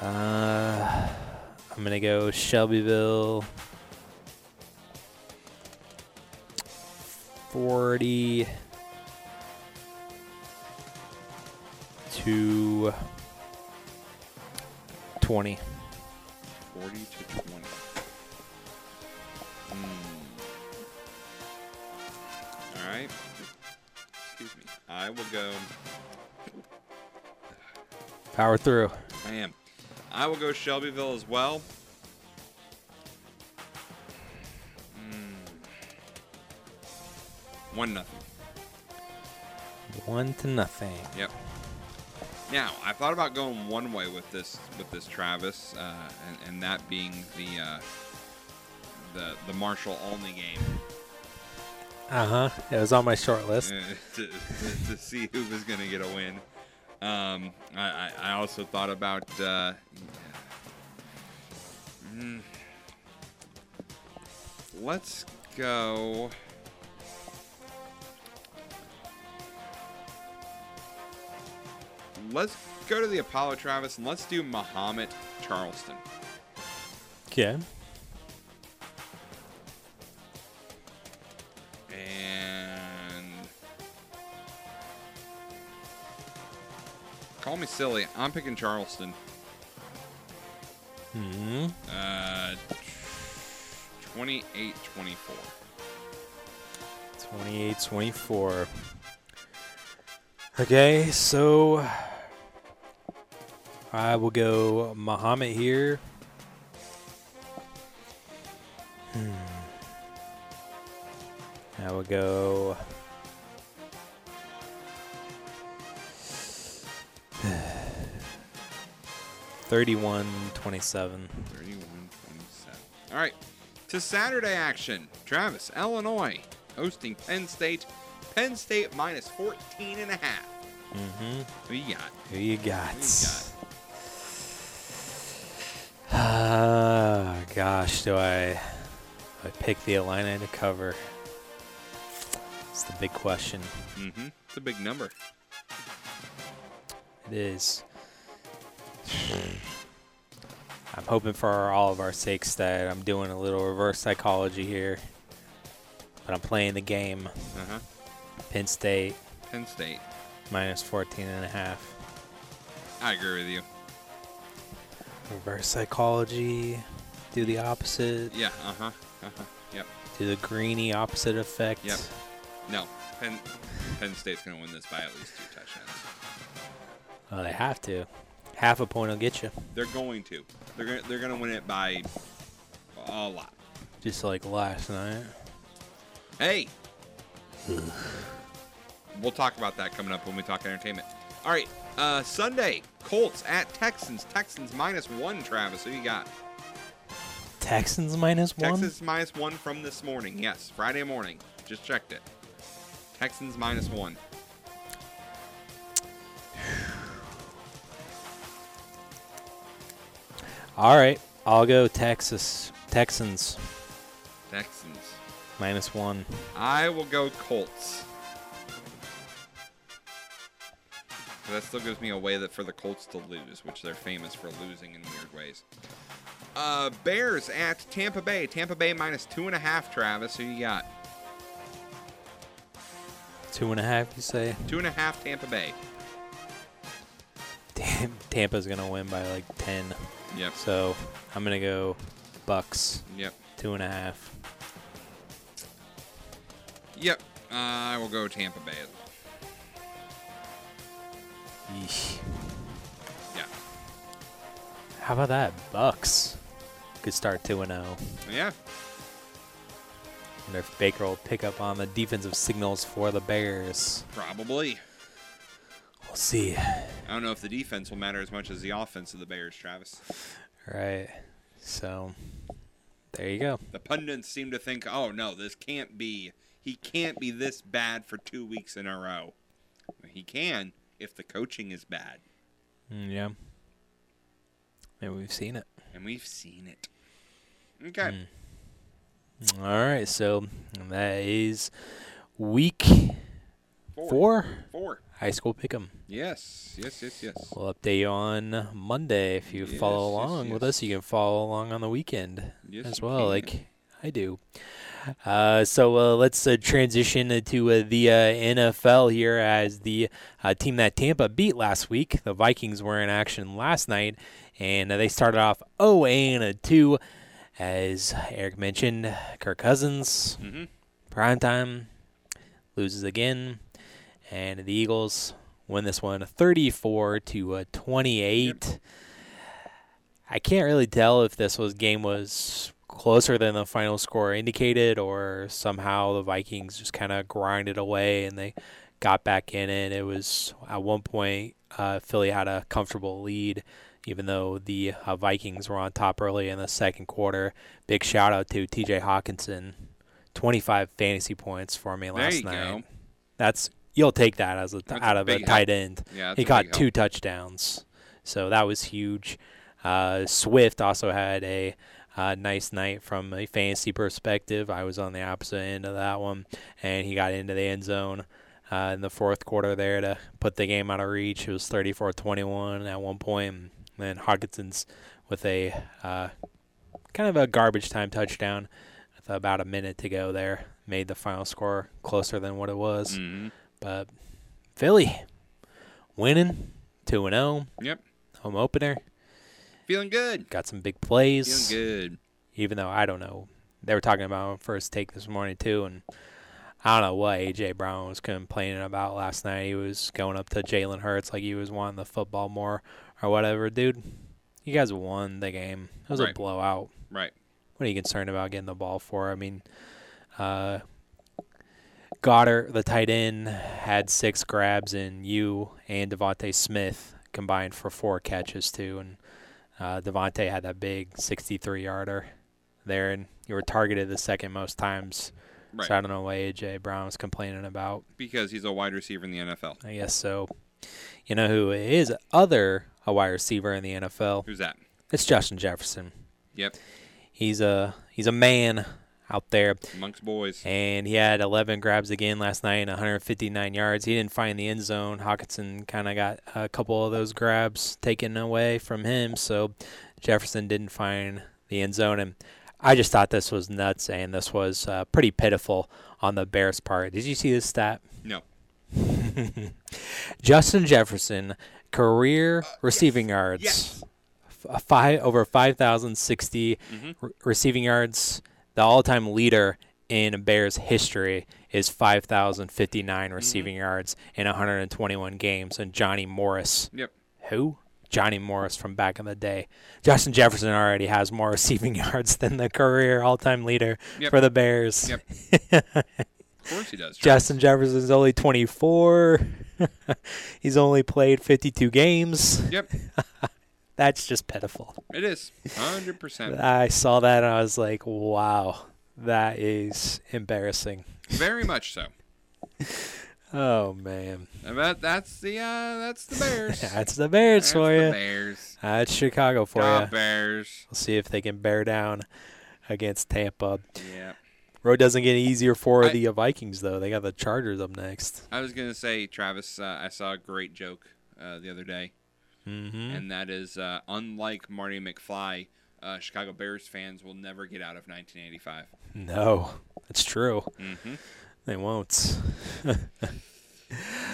Uh, I'm going to go Shelbyville 40 to 20.
40 to 20. Hmm. All right. Excuse me. I will go.
Power through.
I am. I will go Shelbyville as well. Hmm. One nothing.
One to nothing.
Yep. Now I thought about going one way with this with this Travis, uh, and, and that being the uh, the the Marshall Olney game
Uh huh. It was on my short list.
to, [laughs] to, to see who was going to get a win. Um, I, I, I also thought about uh, mm, let's go. Let's go to the Apollo Travis and let's do Mahomet Charleston.
Okay.
And call me silly. I'm picking Charleston.
Hmm.
Uh, 28 24.
28 24. Okay, so I will go Mahomet here. Hmm. I will go. [sighs] Thirty-one twenty-seven.
31 27. All right. To Saturday action. Travis, Illinois, hosting Penn State. Penn State minus 14 and a half.
Mm-hmm.
Who you got?
Who you got?
Who you got?
Ah, gosh, do I, do I pick the Illini to cover? It's the big question.
Mm-hmm. It's a big number.
It is. I'm hoping for all of our sakes that I'm doing a little reverse psychology here. But I'm playing the game.
Uh-huh.
Penn State
Penn State.
minus 14 and a half.
I agree with you.
Reverse psychology. Do the opposite.
Yeah, uh-huh. Uh-huh. Yep.
Do the greeny opposite effect.
Yep. No. Penn Penn State's going to win this by at least two touchdowns.
Oh, they have to. Half a point will get you.
They're going to. They're going to, they're going to win it by a lot.
Just like last night.
Hey. [sighs] we'll talk about that coming up when we talk entertainment. All right. Uh, Sunday, Colts at Texans. Texans minus one, Travis. Who you got?
Texans minus one?
Texans minus one from this morning. Yes, Friday morning. Just checked it. Texans minus one. [sighs]
All right. I'll go Texas. Texans
Texans.
minus one.
I will go Colts. But that still gives me a way that for the Colts to lose, which they're famous for losing in weird ways. Uh, Bears at Tampa Bay. Tampa Bay minus two and a half. Travis, who you got?
Two and a half, you say?
Two and a half. Tampa Bay.
Damn, Tampa's gonna win by like ten.
Yep.
So I'm gonna go Bucks.
Yep.
Two and a half.
Yep. Uh, I will go Tampa Bay as well.
Yeesh.
Yeah.
How about that? Bucks could start 2 0.
Yeah.
Wonder if Baker will pick up on the defensive signals for the Bears.
Probably.
We'll see.
I don't know if the defense will matter as much as the offense of the Bears, Travis.
Right. So, there you go.
The pundits seem to think, oh no, this can't be. He can't be this bad for two weeks in a row. He can if the coaching is bad,
Mm, yeah. Maybe we've seen it.
and we've seen it. Okay.
All right. So, that is week four.
Four.
High school pick'em.
Yes. Yes. Yes. Yes.
We'll update you on Monday. If you follow
Yes, yes,
along with us, you can follow along on the weekend
Yes,
as well,
can.
like I do. Uh, so uh, let's uh, transition to uh, the uh, NFL here as the uh, team that Tampa beat last week. The Vikings were in action last night, and uh, they started off 0 and 2. As Eric mentioned, Kirk Cousins,
Mhm.
prime time, loses again, and the Eagles win this one 34 to uh, 28. I can't really tell if this was game was closer than the final score indicated, or somehow the Vikings just kind of grinded away and they got back in it. It was at one point uh, Philly had a comfortable lead, even though the uh, Vikings were on top early in the second quarter. Big shout out to T.J. Hockenson, 25 fantasy points for me last night.
go.
That's you'll take that as a out
a
of a tight
help.
end.
Yeah,
he caught two
help.
touchdowns, so that was huge. Uh, Swift also had a uh, nice night from a fantasy perspective. I was on the opposite end of that one, and he got into the end zone uh, in the fourth quarter there to put the game out of reach. It was 34-21 at one point, and then Hockenson's with a uh, kind of a garbage time touchdown with about a minute to go there made the final score closer than what it was.
Mhm.
But Philly winning 2 and 0.
Yep.
Home opener.
Feeling good.
Got some big plays.
Feeling good.
Even though I don't know. They were talking about first take this morning too and I don't know what AJ Brown was complaining about last night. He was going up to Jalen Hurts like he was wanting the football more or whatever. Dude, you guys won the game. It was a blowout.
Right.
What are you concerned about getting the ball for? I mean, uh, Goedert, the tight end, had six grabs, and you and DeVonta Smith combined for four catches too. And uh, DeVonta had that big 63-yarder there, and you were targeted the second most times.
Right.
So I don't know what AJ Brown was complaining about.
Because he's a wide receiver in the NFL.
I guess so. You know who is other a wide receiver in the NFL?
Who's that?
It's Justin Jefferson.
Yep.
He's a he's a man out there.
Amongst boys.
And he had 11 grabs again last night and 159 yards. He didn't find the end zone. Hockenson kind of got a couple of those grabs taken away from him, so Jefferson didn't find the end zone. And I just thought this was nuts, and this was uh, pretty pitiful on the Bears' part. Did you see this stat?
No. [laughs]
Justin Jefferson, career receiving yards,
Yes.
F- uh, five over 5,060
Mhm.
re- receiving yards. The all-time leader in Bears history is 5,059
Mm-hmm.
receiving yards in 121 games, and Johnny Morris.
Yep.
Who? Johnny Morris from back in the day. Justin Jefferson already has more [laughs] receiving yards than the career all-time leader
Yep.
for the Bears.
Yep. [laughs] Of course he does.
Justin Jefferson's only 24. [laughs] He's only played 52 games.
Yep.
That's just pitiful.
It is. 100%. [laughs]
I saw that and I was like, wow, that is embarrassing.
Very much so. [laughs]
Oh, man.
That, that's the uh, that's the Bears. [laughs]
That's the Bears
That's
for
the
you.
Bears.
That's Chicago for
Go
you.
Bears.
We'll see if they can bear down against Tampa.
Yeah.
Road doesn't get easier for
I-
the uh, Vikings, though. They got the Chargers up next.
I was gonna say, Travis. Uh, I saw a great joke uh, the other day,
Mhm.
and that is, uh, unlike Marty McFly, uh, Chicago Bears fans will never get out of 1985.
No, that's true.
Mhm.
They won't. [laughs]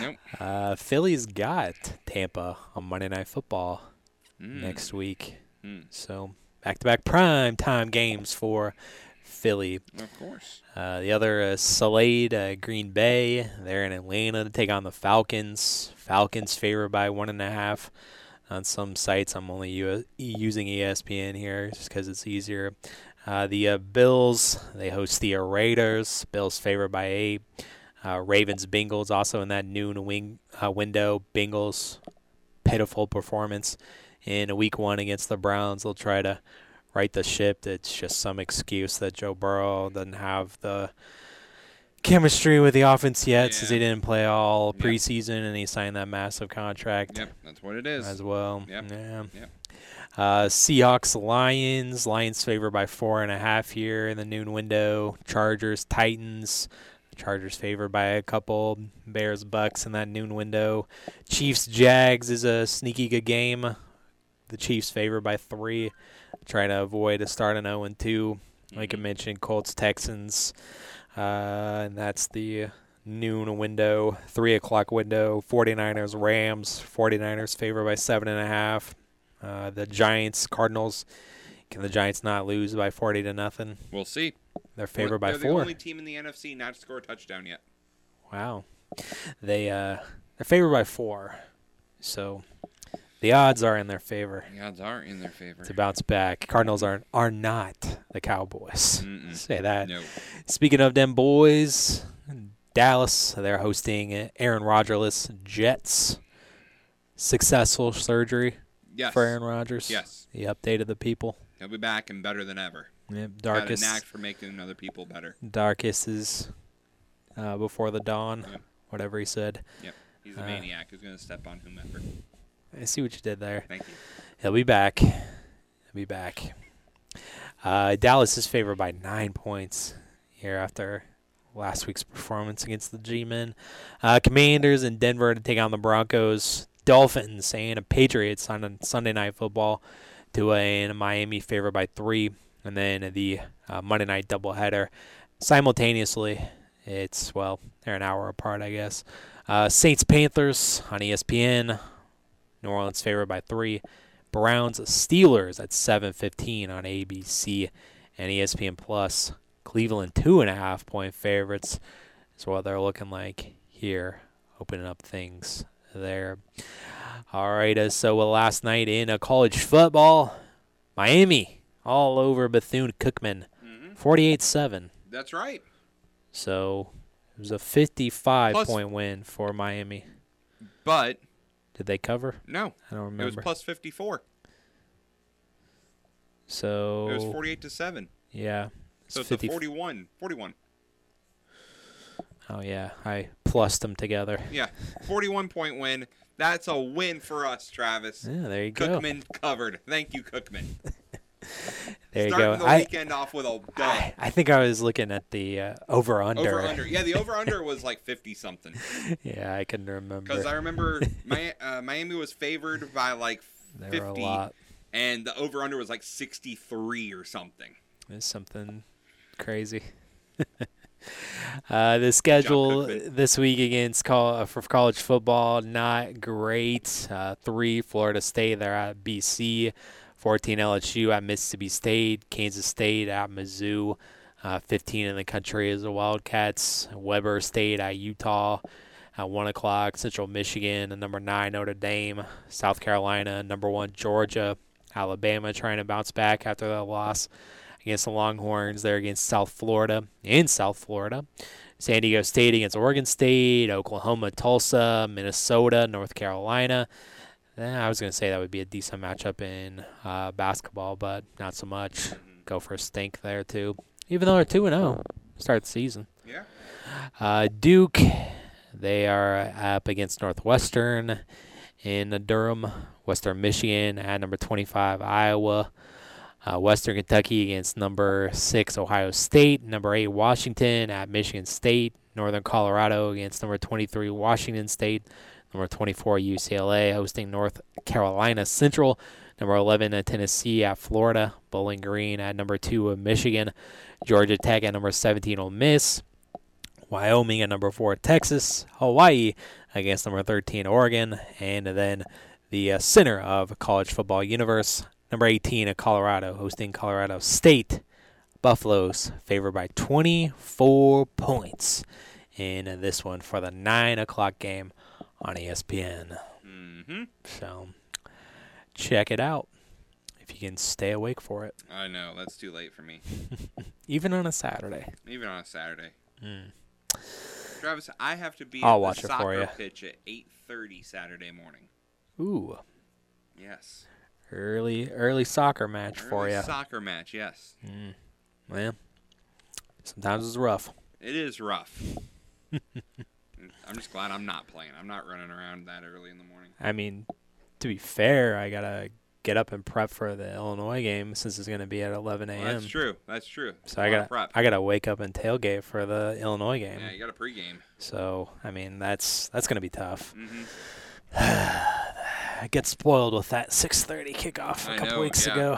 Nope.
Uh, Philly's got Tampa on Monday Night Football
Mm.
next week.
Mm.
So back to back prime time games for Philly.
Of course.
Uh, the other is Salade, uh, Green Bay. They're in Atlanta to take on the Falcons. Falcons favored by one and a half. On some sites, I'm only using ESPN here just because it's easier. Uh, the uh, Bills, they host the Raiders. Bills favored by eight. Uh, Ravens, Bengals also in that noon wing uh, window. Bengals, pitiful performance in week one against the Browns. They'll try to right the ship. It's just some excuse that Joe Burrow doesn't have the chemistry with the offense yet since he didn't play all preseason and he signed that massive contract.
Yep, that's what it is.
As well.
Yep.
Yeah.
Yep.
Uh, Seahawks, Lions. Lions favored by four and a half here in the noon window. Chargers, Titans. Chargers favored by a couple. Bears, Bucks in that noon window. Chiefs, Jags is a sneaky good game. The Chiefs favored by three. Trying to avoid a start an 0 and 2. Like I mentioned, Colts, Texans. Uh, and that's the noon window, 3 o'clock window. 49ers, Rams. 49ers favored by 7.5. Uh, the Giants, Cardinals. Can the Giants not lose by 40 to nothing?
We'll see.
They're favored by
They're
four.
the only team in the NFC not to score a touchdown yet.
Wow. They uh they're favored by four. So the odds are in their favor.
The odds are in their favor.
To bounce back. Cardinals are are not the Cowboys.
Mm-mm.
Say that.
No.
Speaking of them boys, Dallas, they're hosting Aaron Rodgerless Jets. Successful surgery
Yes.
for Aaron Rodgers.
Yes.
He updated the people.
He'll be back and better than ever.
Yep,
Got a
darkest
knack for making other people better.
darkest is uh, before the dawn.
Yep.
Whatever he said.
Yep. He's a
Uh,
maniac who's going to step on whomever.
I see what you did there.
Thank you.
He'll be back. He'll be back. Uh, Dallas is favored by nine points here after last week's performance against the G-Men. Uh, Commanders in Denver to take on the Broncos. Dolphins and the Patriots on Sunday Night Football to a Miami favored by three. And then the uh, Monday Night doubleheader simultaneously. It's, well, they're an hour apart, I guess. Uh, Saints Panthers on ESPN. New Orleans favored by three. Browns Steelers at 7:15 on ABC and ESPN Plus. Cleveland two and a half point favorites is what they're looking like here, opening up things there. All right, uh, so uh, last night in a college football, Miami all over Bethune Cookman, 48-7.
That's right.
So it was a 55
Plus-
point win for Miami.
But
Did they cover?
no,
I don't remember.
it was plus 54.
so
It was 48 to 7.
Yeah.
So it's
50
a 41. 41.
Oh yeah, I plussed them together.
Yeah. 41 point win. That's a win for us, Travis.
Yeah, there you go.
Cookman covered. Thank you, Cookman. [laughs] [laughs]
There you
Starting
go.
the
I,
weekend off with a dub.
I, I think I was looking at the uh, over under.
Over under. Yeah, the [laughs] over under was like 50 something.
yeah, I couldn't remember.
Because I remember [laughs] Mi- uh, Miami was favored by like
There
50,
were a lot.
and the over under was like 63 or something.
It's something crazy. uh, the schedule this week against call uh, for college football not great. Uh, three Florida State, they're at BC. 14 LSU at Mississippi State. Kansas State at Mizzou. Uh, 15 in the country is the Wildcats. Weber State at Utah. At 1 o'clock, Central Michigan, number 9, Notre Dame. South Carolina, number 1, Georgia. Alabama trying to bounce back after that loss against the Longhorns. They're against South Florida in South Florida. San Diego State against Oregon State, Oklahoma, Tulsa, Minnesota, North Carolina. Eh, I was going to say that would be a decent matchup in uh, basketball, but not so much. Go for a stink there, too. Even though they're 2 0, start the season.
Yeah.
Uh, Duke, they are up against Northwestern in Durham, Western Michigan at number 25, Iowa. Uh, Western Kentucky against number 6, Ohio State. Number 8, Washington at Michigan State. Northern Colorado against number 23, Washington State. Number 24, UCLA hosting North Carolina Central. Number 11, uh, Tennessee at Florida. Bowling Green at number 2, of Michigan. Georgia Tech at number 17, Ole Miss. Wyoming at number 4, Texas. Hawaii against number 13, Oregon. And then the uh, center of college football universe, number 18, of Colorado, hosting Colorado State. Buffalo's favored by 24 points in this one for the 9 o'clock game on ESPN.
Mm-hmm.
So check it out if you can stay awake for it,
I know that's too late for me, [laughs]
even on a Saturday.
even on a Saturday.
Mm.
Travis, I have to be
I'll
at
watch
the
it for
soccer
ya.
pitch at 8:30 Saturday morning.
Ooh,
Yes.
early early soccer match for
Early
you.
Soccer match, yes.
Mm. Well, sometimes it's rough.
It is rough. [laughs] I'm just glad I'm not playing. I'm not running around that early in the morning.
I mean, to be fair, I gotta get up and prep for the Illinois game since it's gonna be at 11 a.m.
Well, that's true. That's true.
So I gotta
prep.
I gotta wake up and tailgate for the Illinois game.
Yeah, you got a pregame.
So I mean that's that's gonna be tough.
Mhm.
I [sighs] get spoiled with that 6:30 kickoff a
I
couple
know,
weeks
yeah.
ago.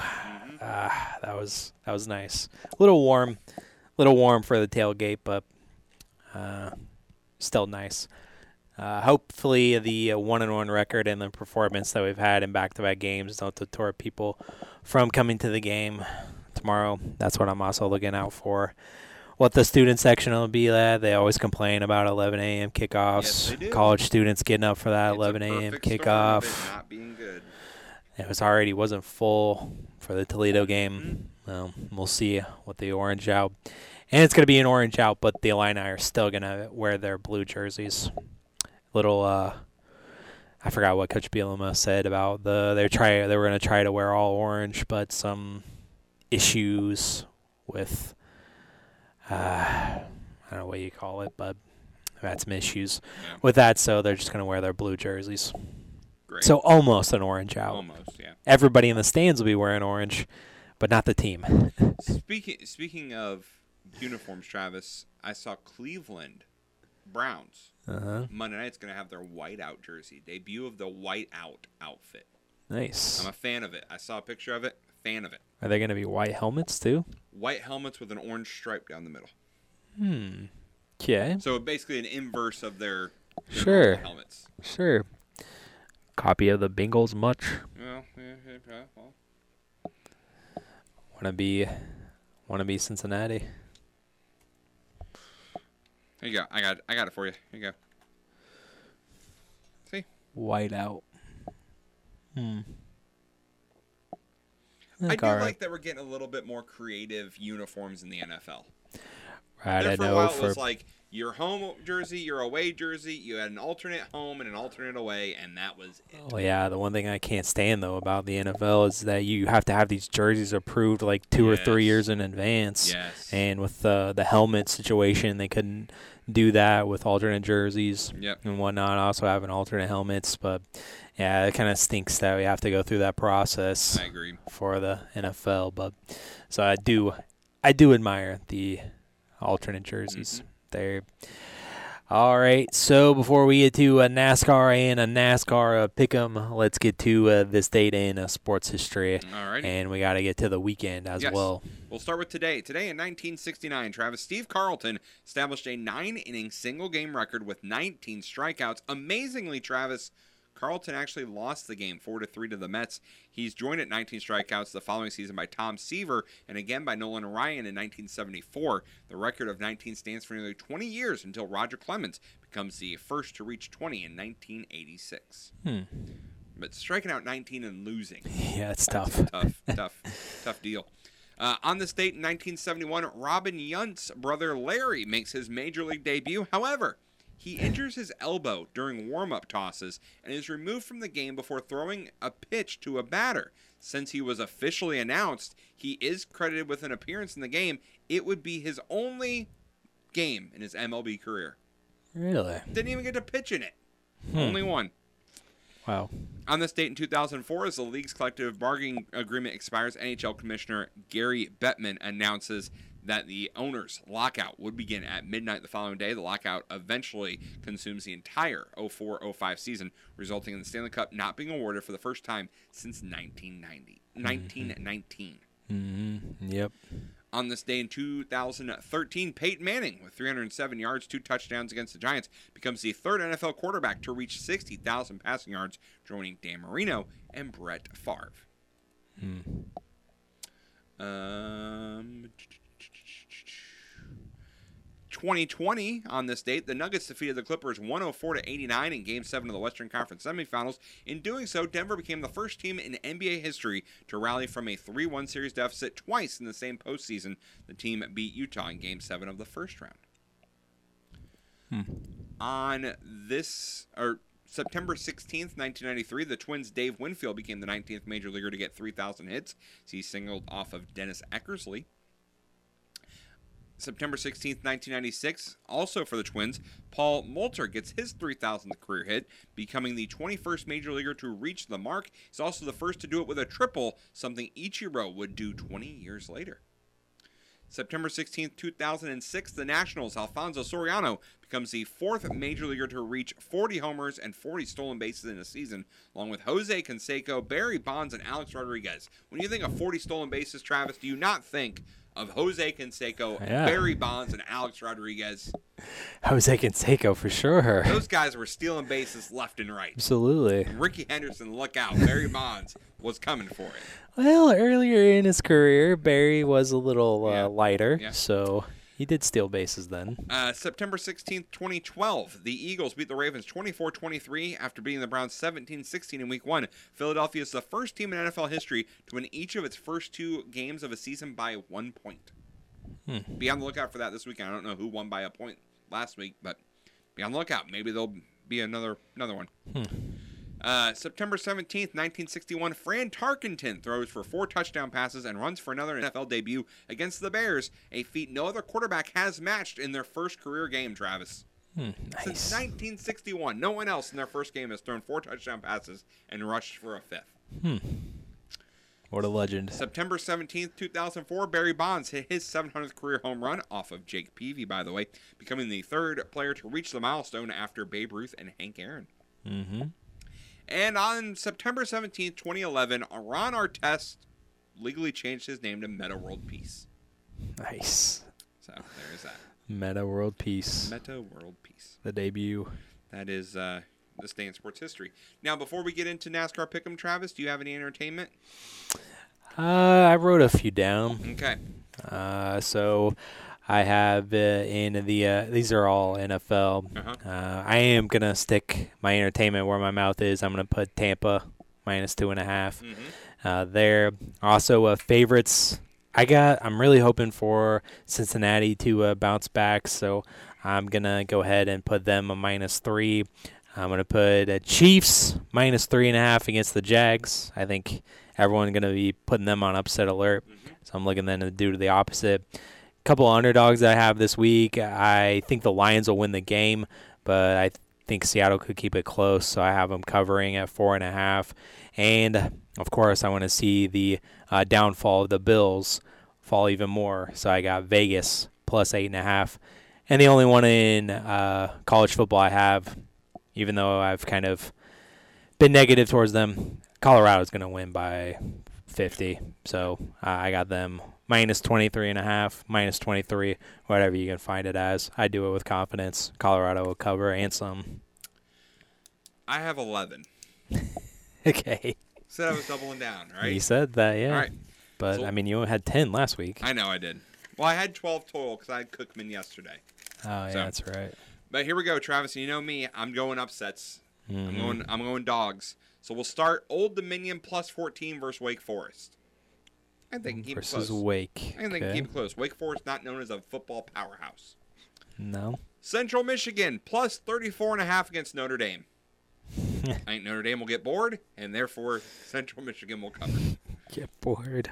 Ah, that was that was nice. A little warm, a little warm for the tailgate, but uh, still nice. Uh, hopefully, the uh, one and one record and the performance that we've had in back-to-back games don't deter people from coming to the game tomorrow. That's what I'm also looking out for. What the student section will be at. They always complain about 11 a.m. kickoffs.
do.
College students getting up for that
It's
11 a.m.
perfect storm of
kickoff.
it not being good.
It was already wasn't full for the Toledo game.
Mm-hmm.
Um, we'll see what the orange out, and it's gonna be an orange out, but the Illini are still gonna wear their blue jerseys. Little, uh, I forgot what Coach Bielema said about the they try they were gonna try to wear all orange, but some issues with uh, I don't know what you call it, but had some issues with that, so they're just gonna wear their blue jerseys.
Great.
So almost an orange out.
Almost, yeah.
Everybody in the stands will be wearing orange, but not the team. [laughs]
Speaking speaking of uniforms, Travis, I saw Cleveland Browns.
Uh-huh.
Monday night's going to have their white out jersey. Debut of the white out outfit.
Nice.
I'm a fan of it. I saw a picture of it. Fan of it.
Are they going to be white helmets too?
White helmets with an orange stripe down the middle.
Hmm. Okay.
So basically an inverse of their,
Sure.
helmets.
Sure. Copy of the Bengals much?
Well, yeah, yeah, well,
Want to be, want to be Cincinnati?
Here you go. I got it. I got it for you. Here you go. See?
White out. Hmm.
I
Look,
do
right.
like that we're getting a little bit more creative uniforms in the NFL.
Right,
There
I
for a
know
while it was like your home jersey, your away jersey, you had an alternate home and an alternate away, and that was it.
Oh yeah, the one thing I can't stand though about the NFL is that you have to have these jerseys approved like two or three years in advance.
Yes.
And with the the helmet situation, they couldn't do that with alternate jerseys
Yep.
and whatnot. Also having alternate helmets, but yeah, it kind of stinks that we have to go through that process.
I agree.
For the NFL, but so I do, I do admire the alternate jerseys. They're all right. So before we get to a NASCAR and a NASCAR uh, pick'em, let's get to uh, this date in uh, sports history.
Alrighty.
And we got to get to the weekend as
Yes.
well.
We'll start with today. Today in 1969, Travis Steve Carlton established a nine-inning single-game record with 19 strikeouts. Amazingly, Travis Carlton actually lost the game four to three to the Mets. He's joined at 19 strikeouts the following season by Tom Seaver and again by Nolan Ryan in 1974. The record of 19 stands for nearly 20 years until Roger Clemens becomes the first to reach 20 in 1986.
Hmm.
But striking out 19 and losing.
Yeah, it's tough.
tough, [laughs] tough, tough deal. Uh, on this date in 1971, Robin Yount's brother Larry makes his major league debut. However, he injures his elbow during warm-up tosses and is removed from the game before throwing a pitch to a batter. Since he was officially announced, he is credited with an appearance in the game. It would be his only game in his MLB career.
Really?
Didn't even get to pitch in it.
Hmm.
Only one.
Wow.
On this date in 2004, as the league's collective bargaining agreement expires, NHL Commissioner Gary Bettman announces that the owners' lockout would begin at midnight the following day. The lockout eventually consumes the entire 04-05 season, resulting in the Stanley Cup not being awarded for the first time since 1990, 1919.
Mm-hmm. Yep.
On this day in 2013, Peyton Manning, with 307 yards, two touchdowns against the Giants, becomes the third NFL quarterback to reach 60,000 passing yards, joining Dan Marino and Brett Favre.
Hmm.
Um, 2020 on this date, the Nuggets defeated the Clippers 104 to 89 in Game 7 of the Western Conference semifinals. In doing so, Denver became the first team in NBA history to rally from a 3-1 series deficit twice in the same postseason. The team beat Utah in Game 7 of the first round.
Hmm.
On this or September 16th, 1993, the Twins' Dave Winfield became the 19th major leaguer to get 3,000 hits. He singled off of Dennis Eckersley. September 16th, 1996, also for the Twins, Paul Molitor gets his 3,000th career hit, becoming the 21st major leaguer to reach the mark. He's also the first to do it with a triple, something Ichiro would do 20 years later. September 16, 2006, the Nationals' Alfonso Soriano becomes the fourth major leaguer to reach 40 homers and 40 stolen bases in a season, along with Jose Canseco, Barry Bonds, and Alex Rodriguez. When you think of 40 stolen bases, Travis, do you not think of Jose Canseco,
Yeah.
Barry Bonds, and Alex Rodriguez?
Jose Canseco for sure.
Those guys were stealing bases left and right.
Absolutely.
Rickey Henderson, look out. Barry Bonds was coming for it.
Well, earlier in his career, Barry was a little uh, lighter,
Yeah.
so he did steal bases then.
Uh, September 16th, 2012, the Eagles beat the Ravens 24 23 after beating the Browns 17 16 in week one. Philadelphia is the first team in NFL history to win each of its first two games of a season by one point.
Hmm.
Be on the lookout for that this weekend. I don't know who won by a point last week, but be on the lookout. Maybe there'll be another another one.
Hmm.
Uh, September 17th, 1961, Fran Tarkenton throws for four touchdown passes and runs for another NFL debut against the Bears, a feat no other quarterback has matched in their first career game, Travis.
Hmm,
Since 1961, no one else in their first game has thrown four touchdown passes and rushed for a fifth.
Hmm. What a legend.
September 17th, 2004, Barry Bonds hit his 700th career home run off of Jake Peavy, by the way, becoming the third player to reach the milestone after Babe Ruth and Hank Aaron.
Mm-hmm.
And on September 17th, 2011, Ron Artest legally changed his name to Metta World Peace.
Nice.
So there's that.
Metta World Peace.
Metta World Peace.
The debut.
That is uh, this day in sports history. Now, before we get into NASCAR Pick'em, Travis, do you have any entertainment?
Uh, I wrote a few down.
Okay.
Uh, so I have uh, in the uh, these are all NFL.
Uh-huh.
Uh, I am gonna stick my entertainment where my mouth is. I'm gonna put Tampa minus two and a half. Uh, there. Also, uh, favorites. I got. I'm really hoping for Cincinnati to uh, bounce back. So I'm gonna go ahead and put them a minus three. I'm gonna put uh, Chiefs minus three and a half against the Jags. I think everyone's gonna be putting them on upset alert. So I'm looking then to do the opposite. Couple underdogs that I have this week. I think the Lions will win the game, but I think Seattle could keep it close. So I have them covering at four and a half. And of course, I want to see the uh, downfall of the Bills fall even more. So I got Vegas plus eight and a half. And the only one in uh, college football I have, even though I've kind of been negative towards them, Colorado's going to win by 50. So uh, I got them minus 23 and a half, minus 23, whatever you can find it as. I do it with confidence. Colorado will cover and some.
I have 11. [laughs]
Okay.
Said I was doubling down, right?
You said that, yeah.
All right.
But
So-
I mean, you only had 10 last week.
I know I did. Well, I had 12 total because I had Cookman yesterday.
Oh, yeah,
So-
that's right.
But here we go, Travis. You know me. I'm going upsets. I'm
Mhm.
going. I'm going dogs. So we'll start Old Dominion plus 14 versus Wake Forest. I think they can keep
Versus
it close.
Wake.
I think they can
Okay.
keep it close. Wake Forest not known as a football powerhouse.
No.
Central Michigan plus 34 and a half against Notre Dame. [laughs] I think Notre Dame will get bored, and therefore Central Michigan will cover. [laughs]
Get bored.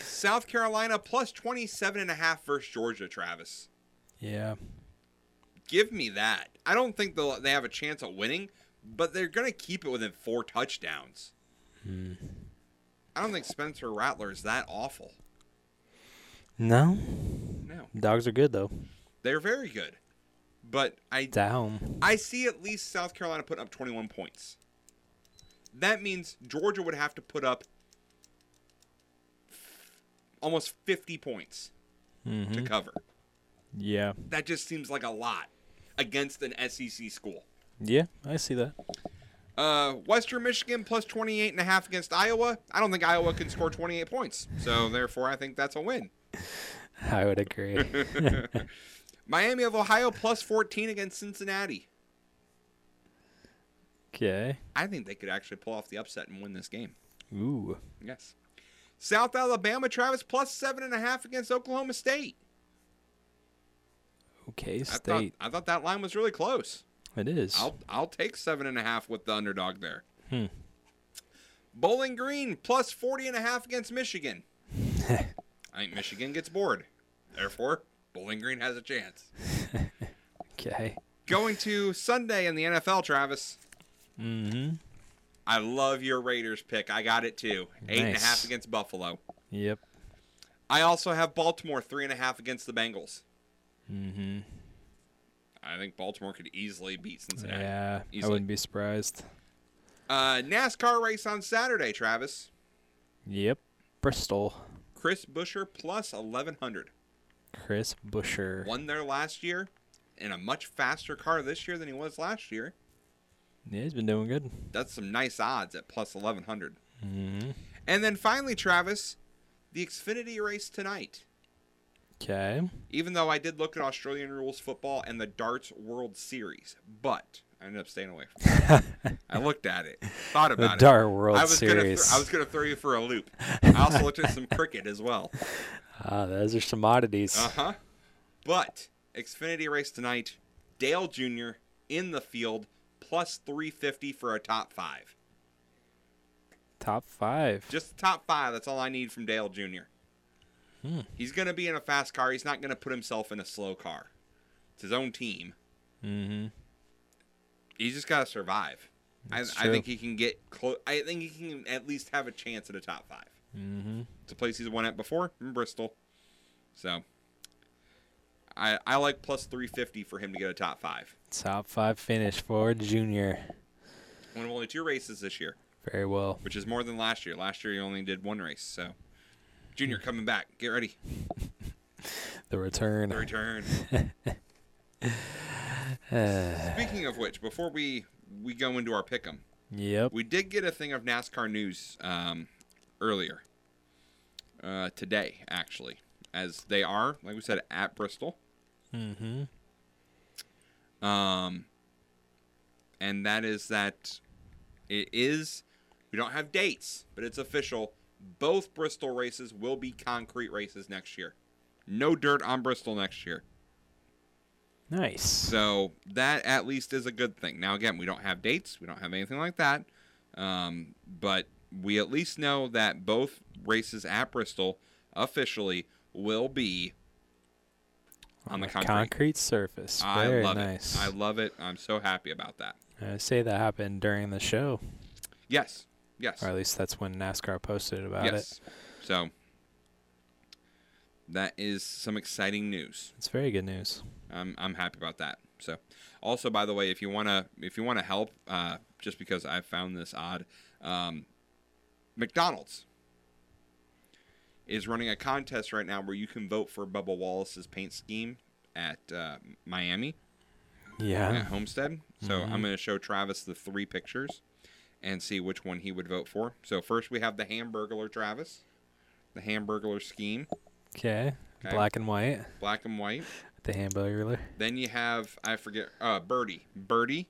South Carolina plus 27 and a half versus Georgia, Travis.
Yeah.
Give me that. I don't think they'll, they have a chance at winning, but they're going to keep it within four touchdowns.
Hmm.
I don't think Spencer Rattler is that awful.
No.
No.
Dogs are good, though.
They're very good. But I
Down.
I see at least South Carolina putting up 21 points. That means Georgia would have to put up almost 50 points to
Mhm.
cover.
Yeah.
That just seems like a lot against an SEC school.
Yeah, I see that.
Uh, Western Michigan plus 28 and a half against Iowa. I don't think Iowa can score 28 points. So therefore I think that's a win. [laughs]
I would agree. [laughs]
Miami of Ohio plus 14 against Cincinnati.
Okay.
I think they could actually pull off the upset and win this game.
Ooh.
Yes. South Alabama, Travis plus seven and a half against Oklahoma State.
Okay,
I thought,
State.
I thought that line was really close.
It is.
I'll I'll take seven and a half with the underdog there.
Hmm.
Bowling Green plus 40 and a half against Michigan. [laughs] I think Michigan gets bored. Therefore, Bowling Green has a chance. [laughs]
Okay.
Going to Sunday in the NFL, Travis.
Mm-hmm.
I love your Raiders pick. I got it too. Eight and a half
Nice.
against Buffalo.
Yep.
I also have Baltimore three and a half against the Bengals.
Mm-hmm.
I think Baltimore could easily beat Cincinnati.
Yeah, I wouldn't be surprised.
Uh, NASCAR race on Saturday, Travis.
Yep. Bristol.
Chris Buescher plus 1100.
Chris Buescher.
Won there last year in a much faster car this year than he was last year.
Yeah, he's been doing good.
That's some nice odds at plus 1100.
Mm-hmm.
And then finally, Travis, the Xfinity race tonight.
Okay.
Even though I did look at Australian rules football and the Darts World Series, but I ended up staying away from it. I [laughs] looked at it, thought
The
about it.
Dart World
I was Gonna
Series.
th- I was going to throw you for a loop. I also looked at some cricket as well. [laughs]
Ah, those are some oddities.
Uh huh. But Xfinity race tonight, Dale Jr. in the field, plus 350 for a top five.
Top five.
Just top five. That's all I need from Dale Jr.
Hmm.
He's going to be in a fast car. He's not going to put himself in a slow car. It's his own team.
Mm-hmm.
He's just got to survive. I, I think he can get close. I think he can at least have a chance at a top five.
Mm-hmm.
It's a place he's won at before in Bristol. So I I like plus 350 for him to get a top five.
Top five finish for Junior.
One of only two races this year,
Very well.
which is more than last year. Last year he only did one race. So Junior coming back. Get ready. [laughs]
The return.
The return. [laughs] Speaking of which, before we we go into our pick'em,
Yep.
we did get a thing of NASCAR news um, earlier uh, today, actually, as they are, like we said, at Bristol.
mm-hmm.
Um, and that is that it is. We don't have dates, but it's official. Both Bristol races will be concrete races next year. No dirt on Bristol next year.
Nice.
So that at least is a good thing. Now, again, we don't have dates, we don't have anything like that, um, but we at least know that both races at Bristol officially will be on the concrete.
concrete surface.
I
Very
love
nice.
it. I love it. I'm so happy about that.
I say that happened during the show,
Yes. Yes.
or at least that's when NASCAR posted about it.
yes. So that is some exciting news.
It's very good news.
I'm I'm happy about that. So, also by the way, if you wanna if you wanna help, uh, just because I found this odd, um, McDonald's is running a contest right now where you can vote for Bubba Wallace's paint scheme at uh, Miami.
Yeah.
At Homestead. So
Mhm.
I'm going to show Travis the three pictures and see which one he would vote for. So first we have the Hamburglar Travis, the Hamburglar scheme,
Okay.
Okay.
Black and white.
black and white.
The hamburger.
Then you have I forget uh Birdie. Birdie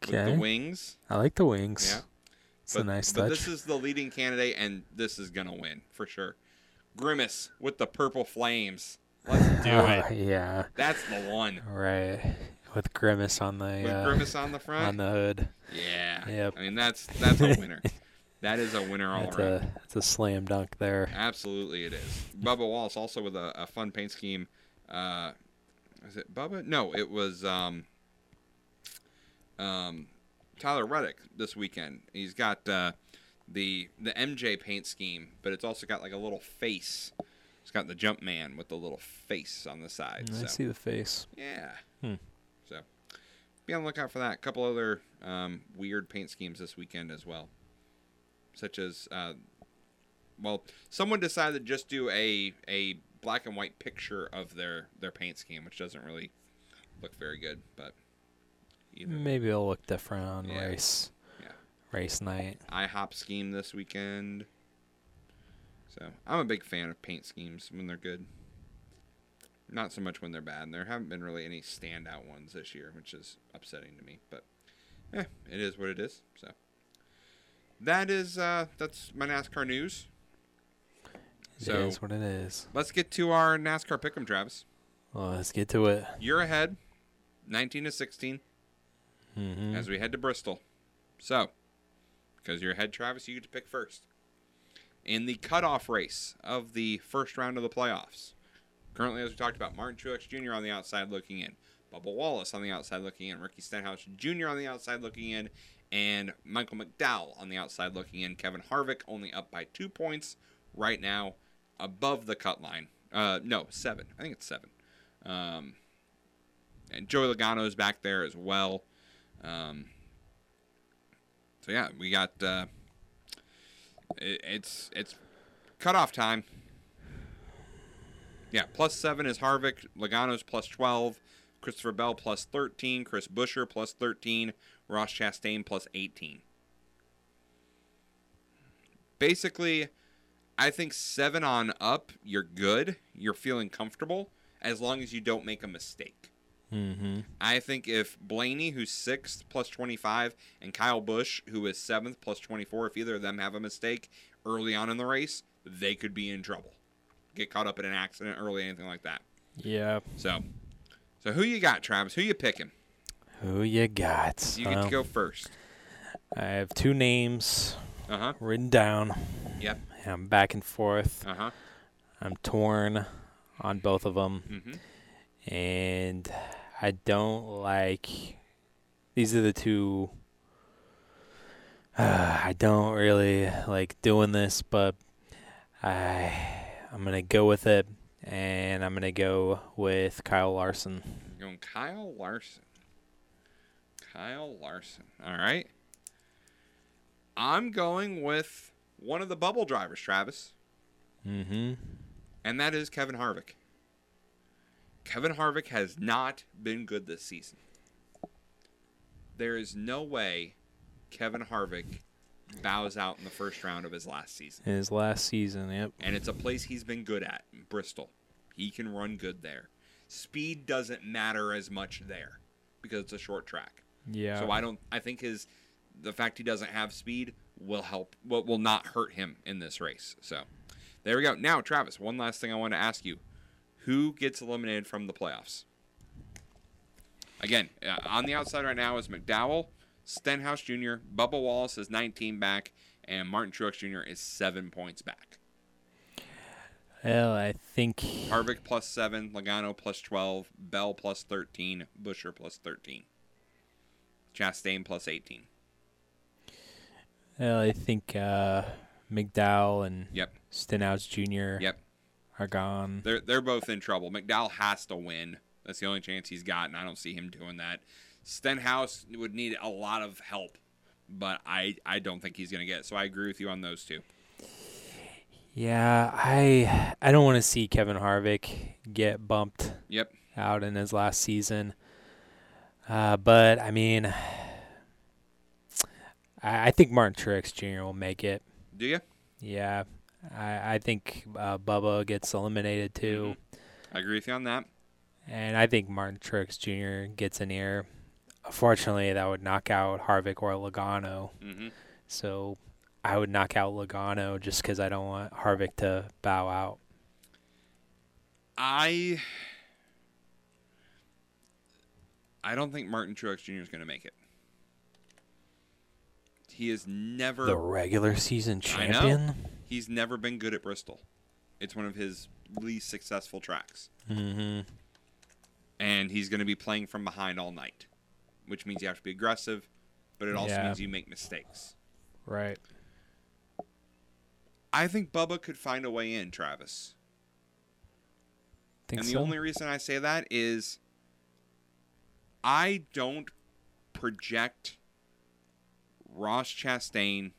with
Okay.
the wings.
I like the wings.
Yeah.
It's
but,
a nice
but
touch.
this is the leading candidate and this is gonna win for sure. Grimace with the purple flames. Let's [laughs] do
Ah,
it.
yeah.
That's the one.
Right. With Grimace on the
With
uh,
Grimace on the front?
On the hood.
Yeah.
Yep.
I mean that's that's a winner. [laughs] that is a winner all
That's
around.
a that's a slam dunk there.
Absolutely, it is. Bubba Wallace also with a, a fun paint scheme. Uh, is it Bubba? No, it was um, um, Tyler Reddick this weekend. He's got uh, the the MJ paint scheme, but it's also got like a little face. It's got the jump man with the little face on the side.
I
so.
see the face.
Yeah.
Hmm.
Be on the lookout for that. A couple other um, weird paint schemes this weekend as well, such as uh, well, someone decided to just do a a black and white picture of their their paint scheme, which doesn't really look very good, but either
Maybe it'll look different on
Yeah.
race.
Yeah.
Race night.
IHOP scheme this weekend. So I'm a big fan of paint schemes when they're good. Not so much when they're bad. And there haven't been really any standout ones this year, which is upsetting to me. But eh, it is what it is. So that is uh, that's my NASCAR news.
so It is what it is.
Let's get to our NASCAR pick'em, Travis.
Well, let's get to it.
You're ahead, 19 to 16,
Mhm.
as we head to Bristol. So, because you're ahead, Travis, you get to pick first. In the cutoff race of the first round of the playoffs, currently, as we talked about, Martin Truex Jr. on the outside looking in, Bubba Wallace on the outside looking in, Ricky Stenhouse Jr. on the outside looking in, and Michael McDowell on the outside looking in. Kevin Harvick only up by two points right now, above the cut line. Uh, no, seven. I think it's seven. Um, and Joey Logano's back there as well. Um, so yeah, we got uh, it, it's it's cutoff time. Yeah, plus seven is Harvick. Logano's plus twelve. Christopher Bell plus thirteen. Chris Buescher plus thirteen. Ross Chastain plus eighteen. Basically, I think seven on up, you're good. You're feeling comfortable as long as you don't make a mistake.
Mm-hmm.
I think if Blaney, who's sixth plus 25, and Kyle Busch, who is seventh plus 24, if either of them have a mistake early on in the race, they could be in trouble. Get caught up in an accident early, anything like that.
Yeah.
So, so who you got, Travis? Who you picking?
Who you got?
You get to go first.
I have two names
Uh-huh.
written down.
Yep.
I'm back and forth.
Uh-huh.
I'm torn on both of them.
Mhm.
And I don't like. These are the two. Uh, [sighs] I don't really like doing this, but I I'm gonna go with it, and I'm gonna go with Kyle Larson.
You're going Kyle Larson. Kyle Larson. All right. I'm going with one of the bubble drivers, Travis.
Mm-hmm.
and that is Kevin Harvick. Kevin Harvick has not been good this season. There is no way Kevin Harvick bows out in the first round of his last season.
His last season, yep.
And it's a place he's been good at, Bristol. He can run good there. Speed doesn't matter as much there because it's a short track.
Yeah.
So I don't I think his the fact he doesn't have speed will help will, will not hurt him in this race. So there we go. Now, Travis, one last thing I want to ask you. Who gets eliminated from the playoffs? Again, uh, on the outside right now is McDowell, Stenhouse Jr., Bubba Wallace is 19 back, and Martin Truex Jr. is seven points back.
Well, I think
Harvick plus seven, Logano plus 12, Bell plus 13, Buescher plus 13, Chastain plus 18.
well, I think uh, McDowell and
Yep.
Stenhouse Jr.
Yep.
are gone.
They're they're both in trouble. McDowell has to win. That's the only chance he's got, and I don't see him doing that. Stenhouse would need a lot of help, but I I don't think he's going to get it. So I agree with you on those two.
Yeah, I I don't want to see Kevin Harvick get bumped.
Yep.
Out in his last season. Uh, but I mean, I, I think Martin Truex Jr. will make it.
Do you?
Yeah, I I think uh, Bubba gets eliminated too,
I agree with you on that.
and I think Martin Truex Jr. gets an here. Unfortunately, that would knock out Harvick or Logano.
Mhm.
So I would knock out Logano just because I don't want Harvick to bow out.
I I don't think Martin Truex Jr. is going to make it. He is never
The regular season champion?
He's never been good at Bristol. It's one of his least successful tracks.
Mm-hmm.
and he's going to be playing from behind all night, which means you have to be aggressive, but it also
Yeah.
means you make mistakes.
Right.
I think Bubba could find a way in, Travis.
Think
and the
so?
only reason I say that is I don't project Ross Chastain,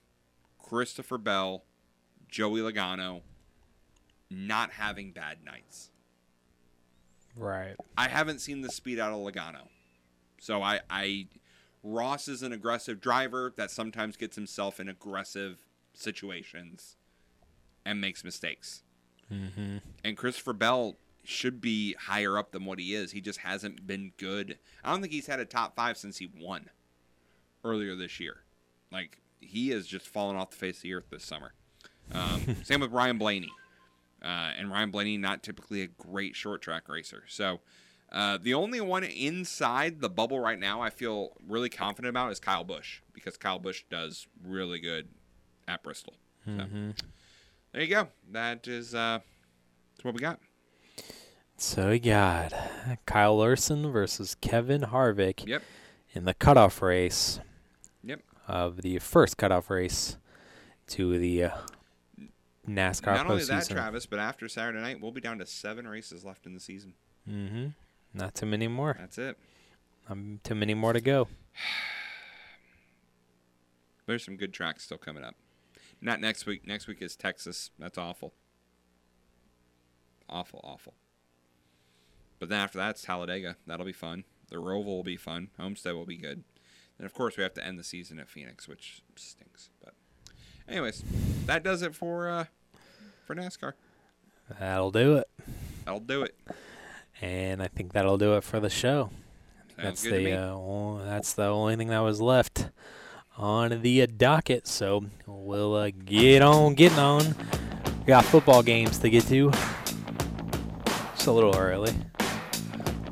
Christopher Bell, Joey Logano not having bad nights.
Right.
I haven't seen the speed out of Logano. So I, I Ross is an aggressive driver that sometimes gets himself in aggressive situations and makes mistakes.
Mm-hmm.
And Christopher Bell should be higher up than what he is. He just hasn't been good. I don't think he's had a top five since he won earlier this year. Like he has just fallen off the face of the earth this summer. Um, [laughs] same with Ryan Blaney, uh, and Ryan Blaney not typically a great short track racer. So uh, the only one inside the bubble right now I feel really confident about is Kyle Busch because Kyle Busch does really good at Bristol. So
Mhm.
there you go. That is uh, that's what we got.
So we got Kyle Larson versus Kevin Harvick
Yep.
in the cutoff race.
Yep.
Of the first cutoff race to the uh, NASCAR
Not only that, Travis, but after Saturday night, we'll be down to seven races left in the season.
Mm-hmm. Not too many more.
That's it.
Um, too many more to go. [sighs]
There's some good tracks still coming up. Not next week. Next week is Texas. That's awful. Awful, awful. But then after that, it's Talladega. That'll be fun. The Roval will be fun. Homestead will be good. And of course, we have to end the season at Phoenix, which stinks. But, anyways, that does it for uh, for NASCAR.
That'll do it.
That'll do it.
And I think that'll do it for the show. That's the uh, that's the only thing that was left on the docket. So we'll uh, get on getting on. We got football games to get to. It's a little early,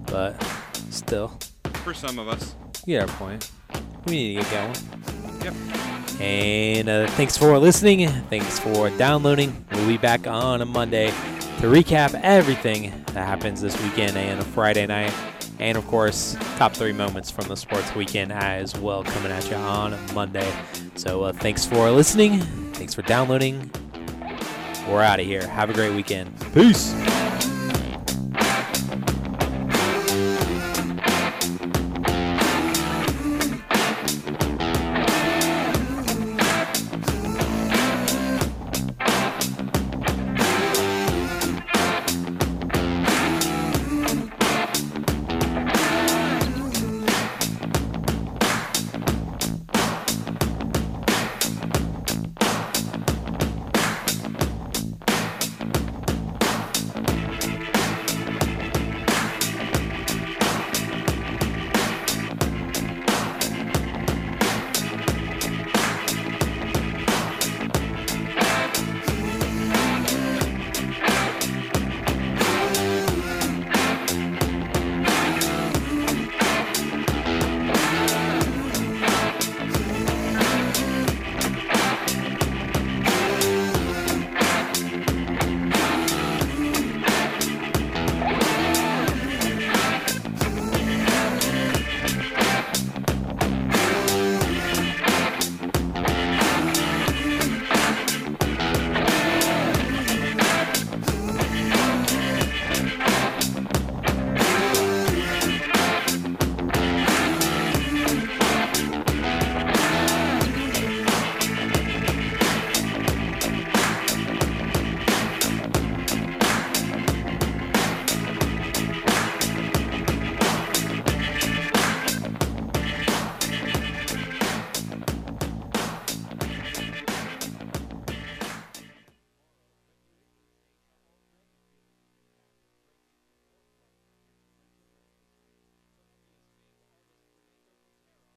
but still,
For some of us.
you get our point. We need to get going.
Yep.
And uh, thanks for listening. Thanks for downloading. We'll be back on a Monday to recap everything that happens this weekend and Friday night. And of course, top three moments from the sports weekend as well coming at you on Monday. So uh, thanks for listening. Thanks for downloading. We're out of here. Have a great weekend. Peace.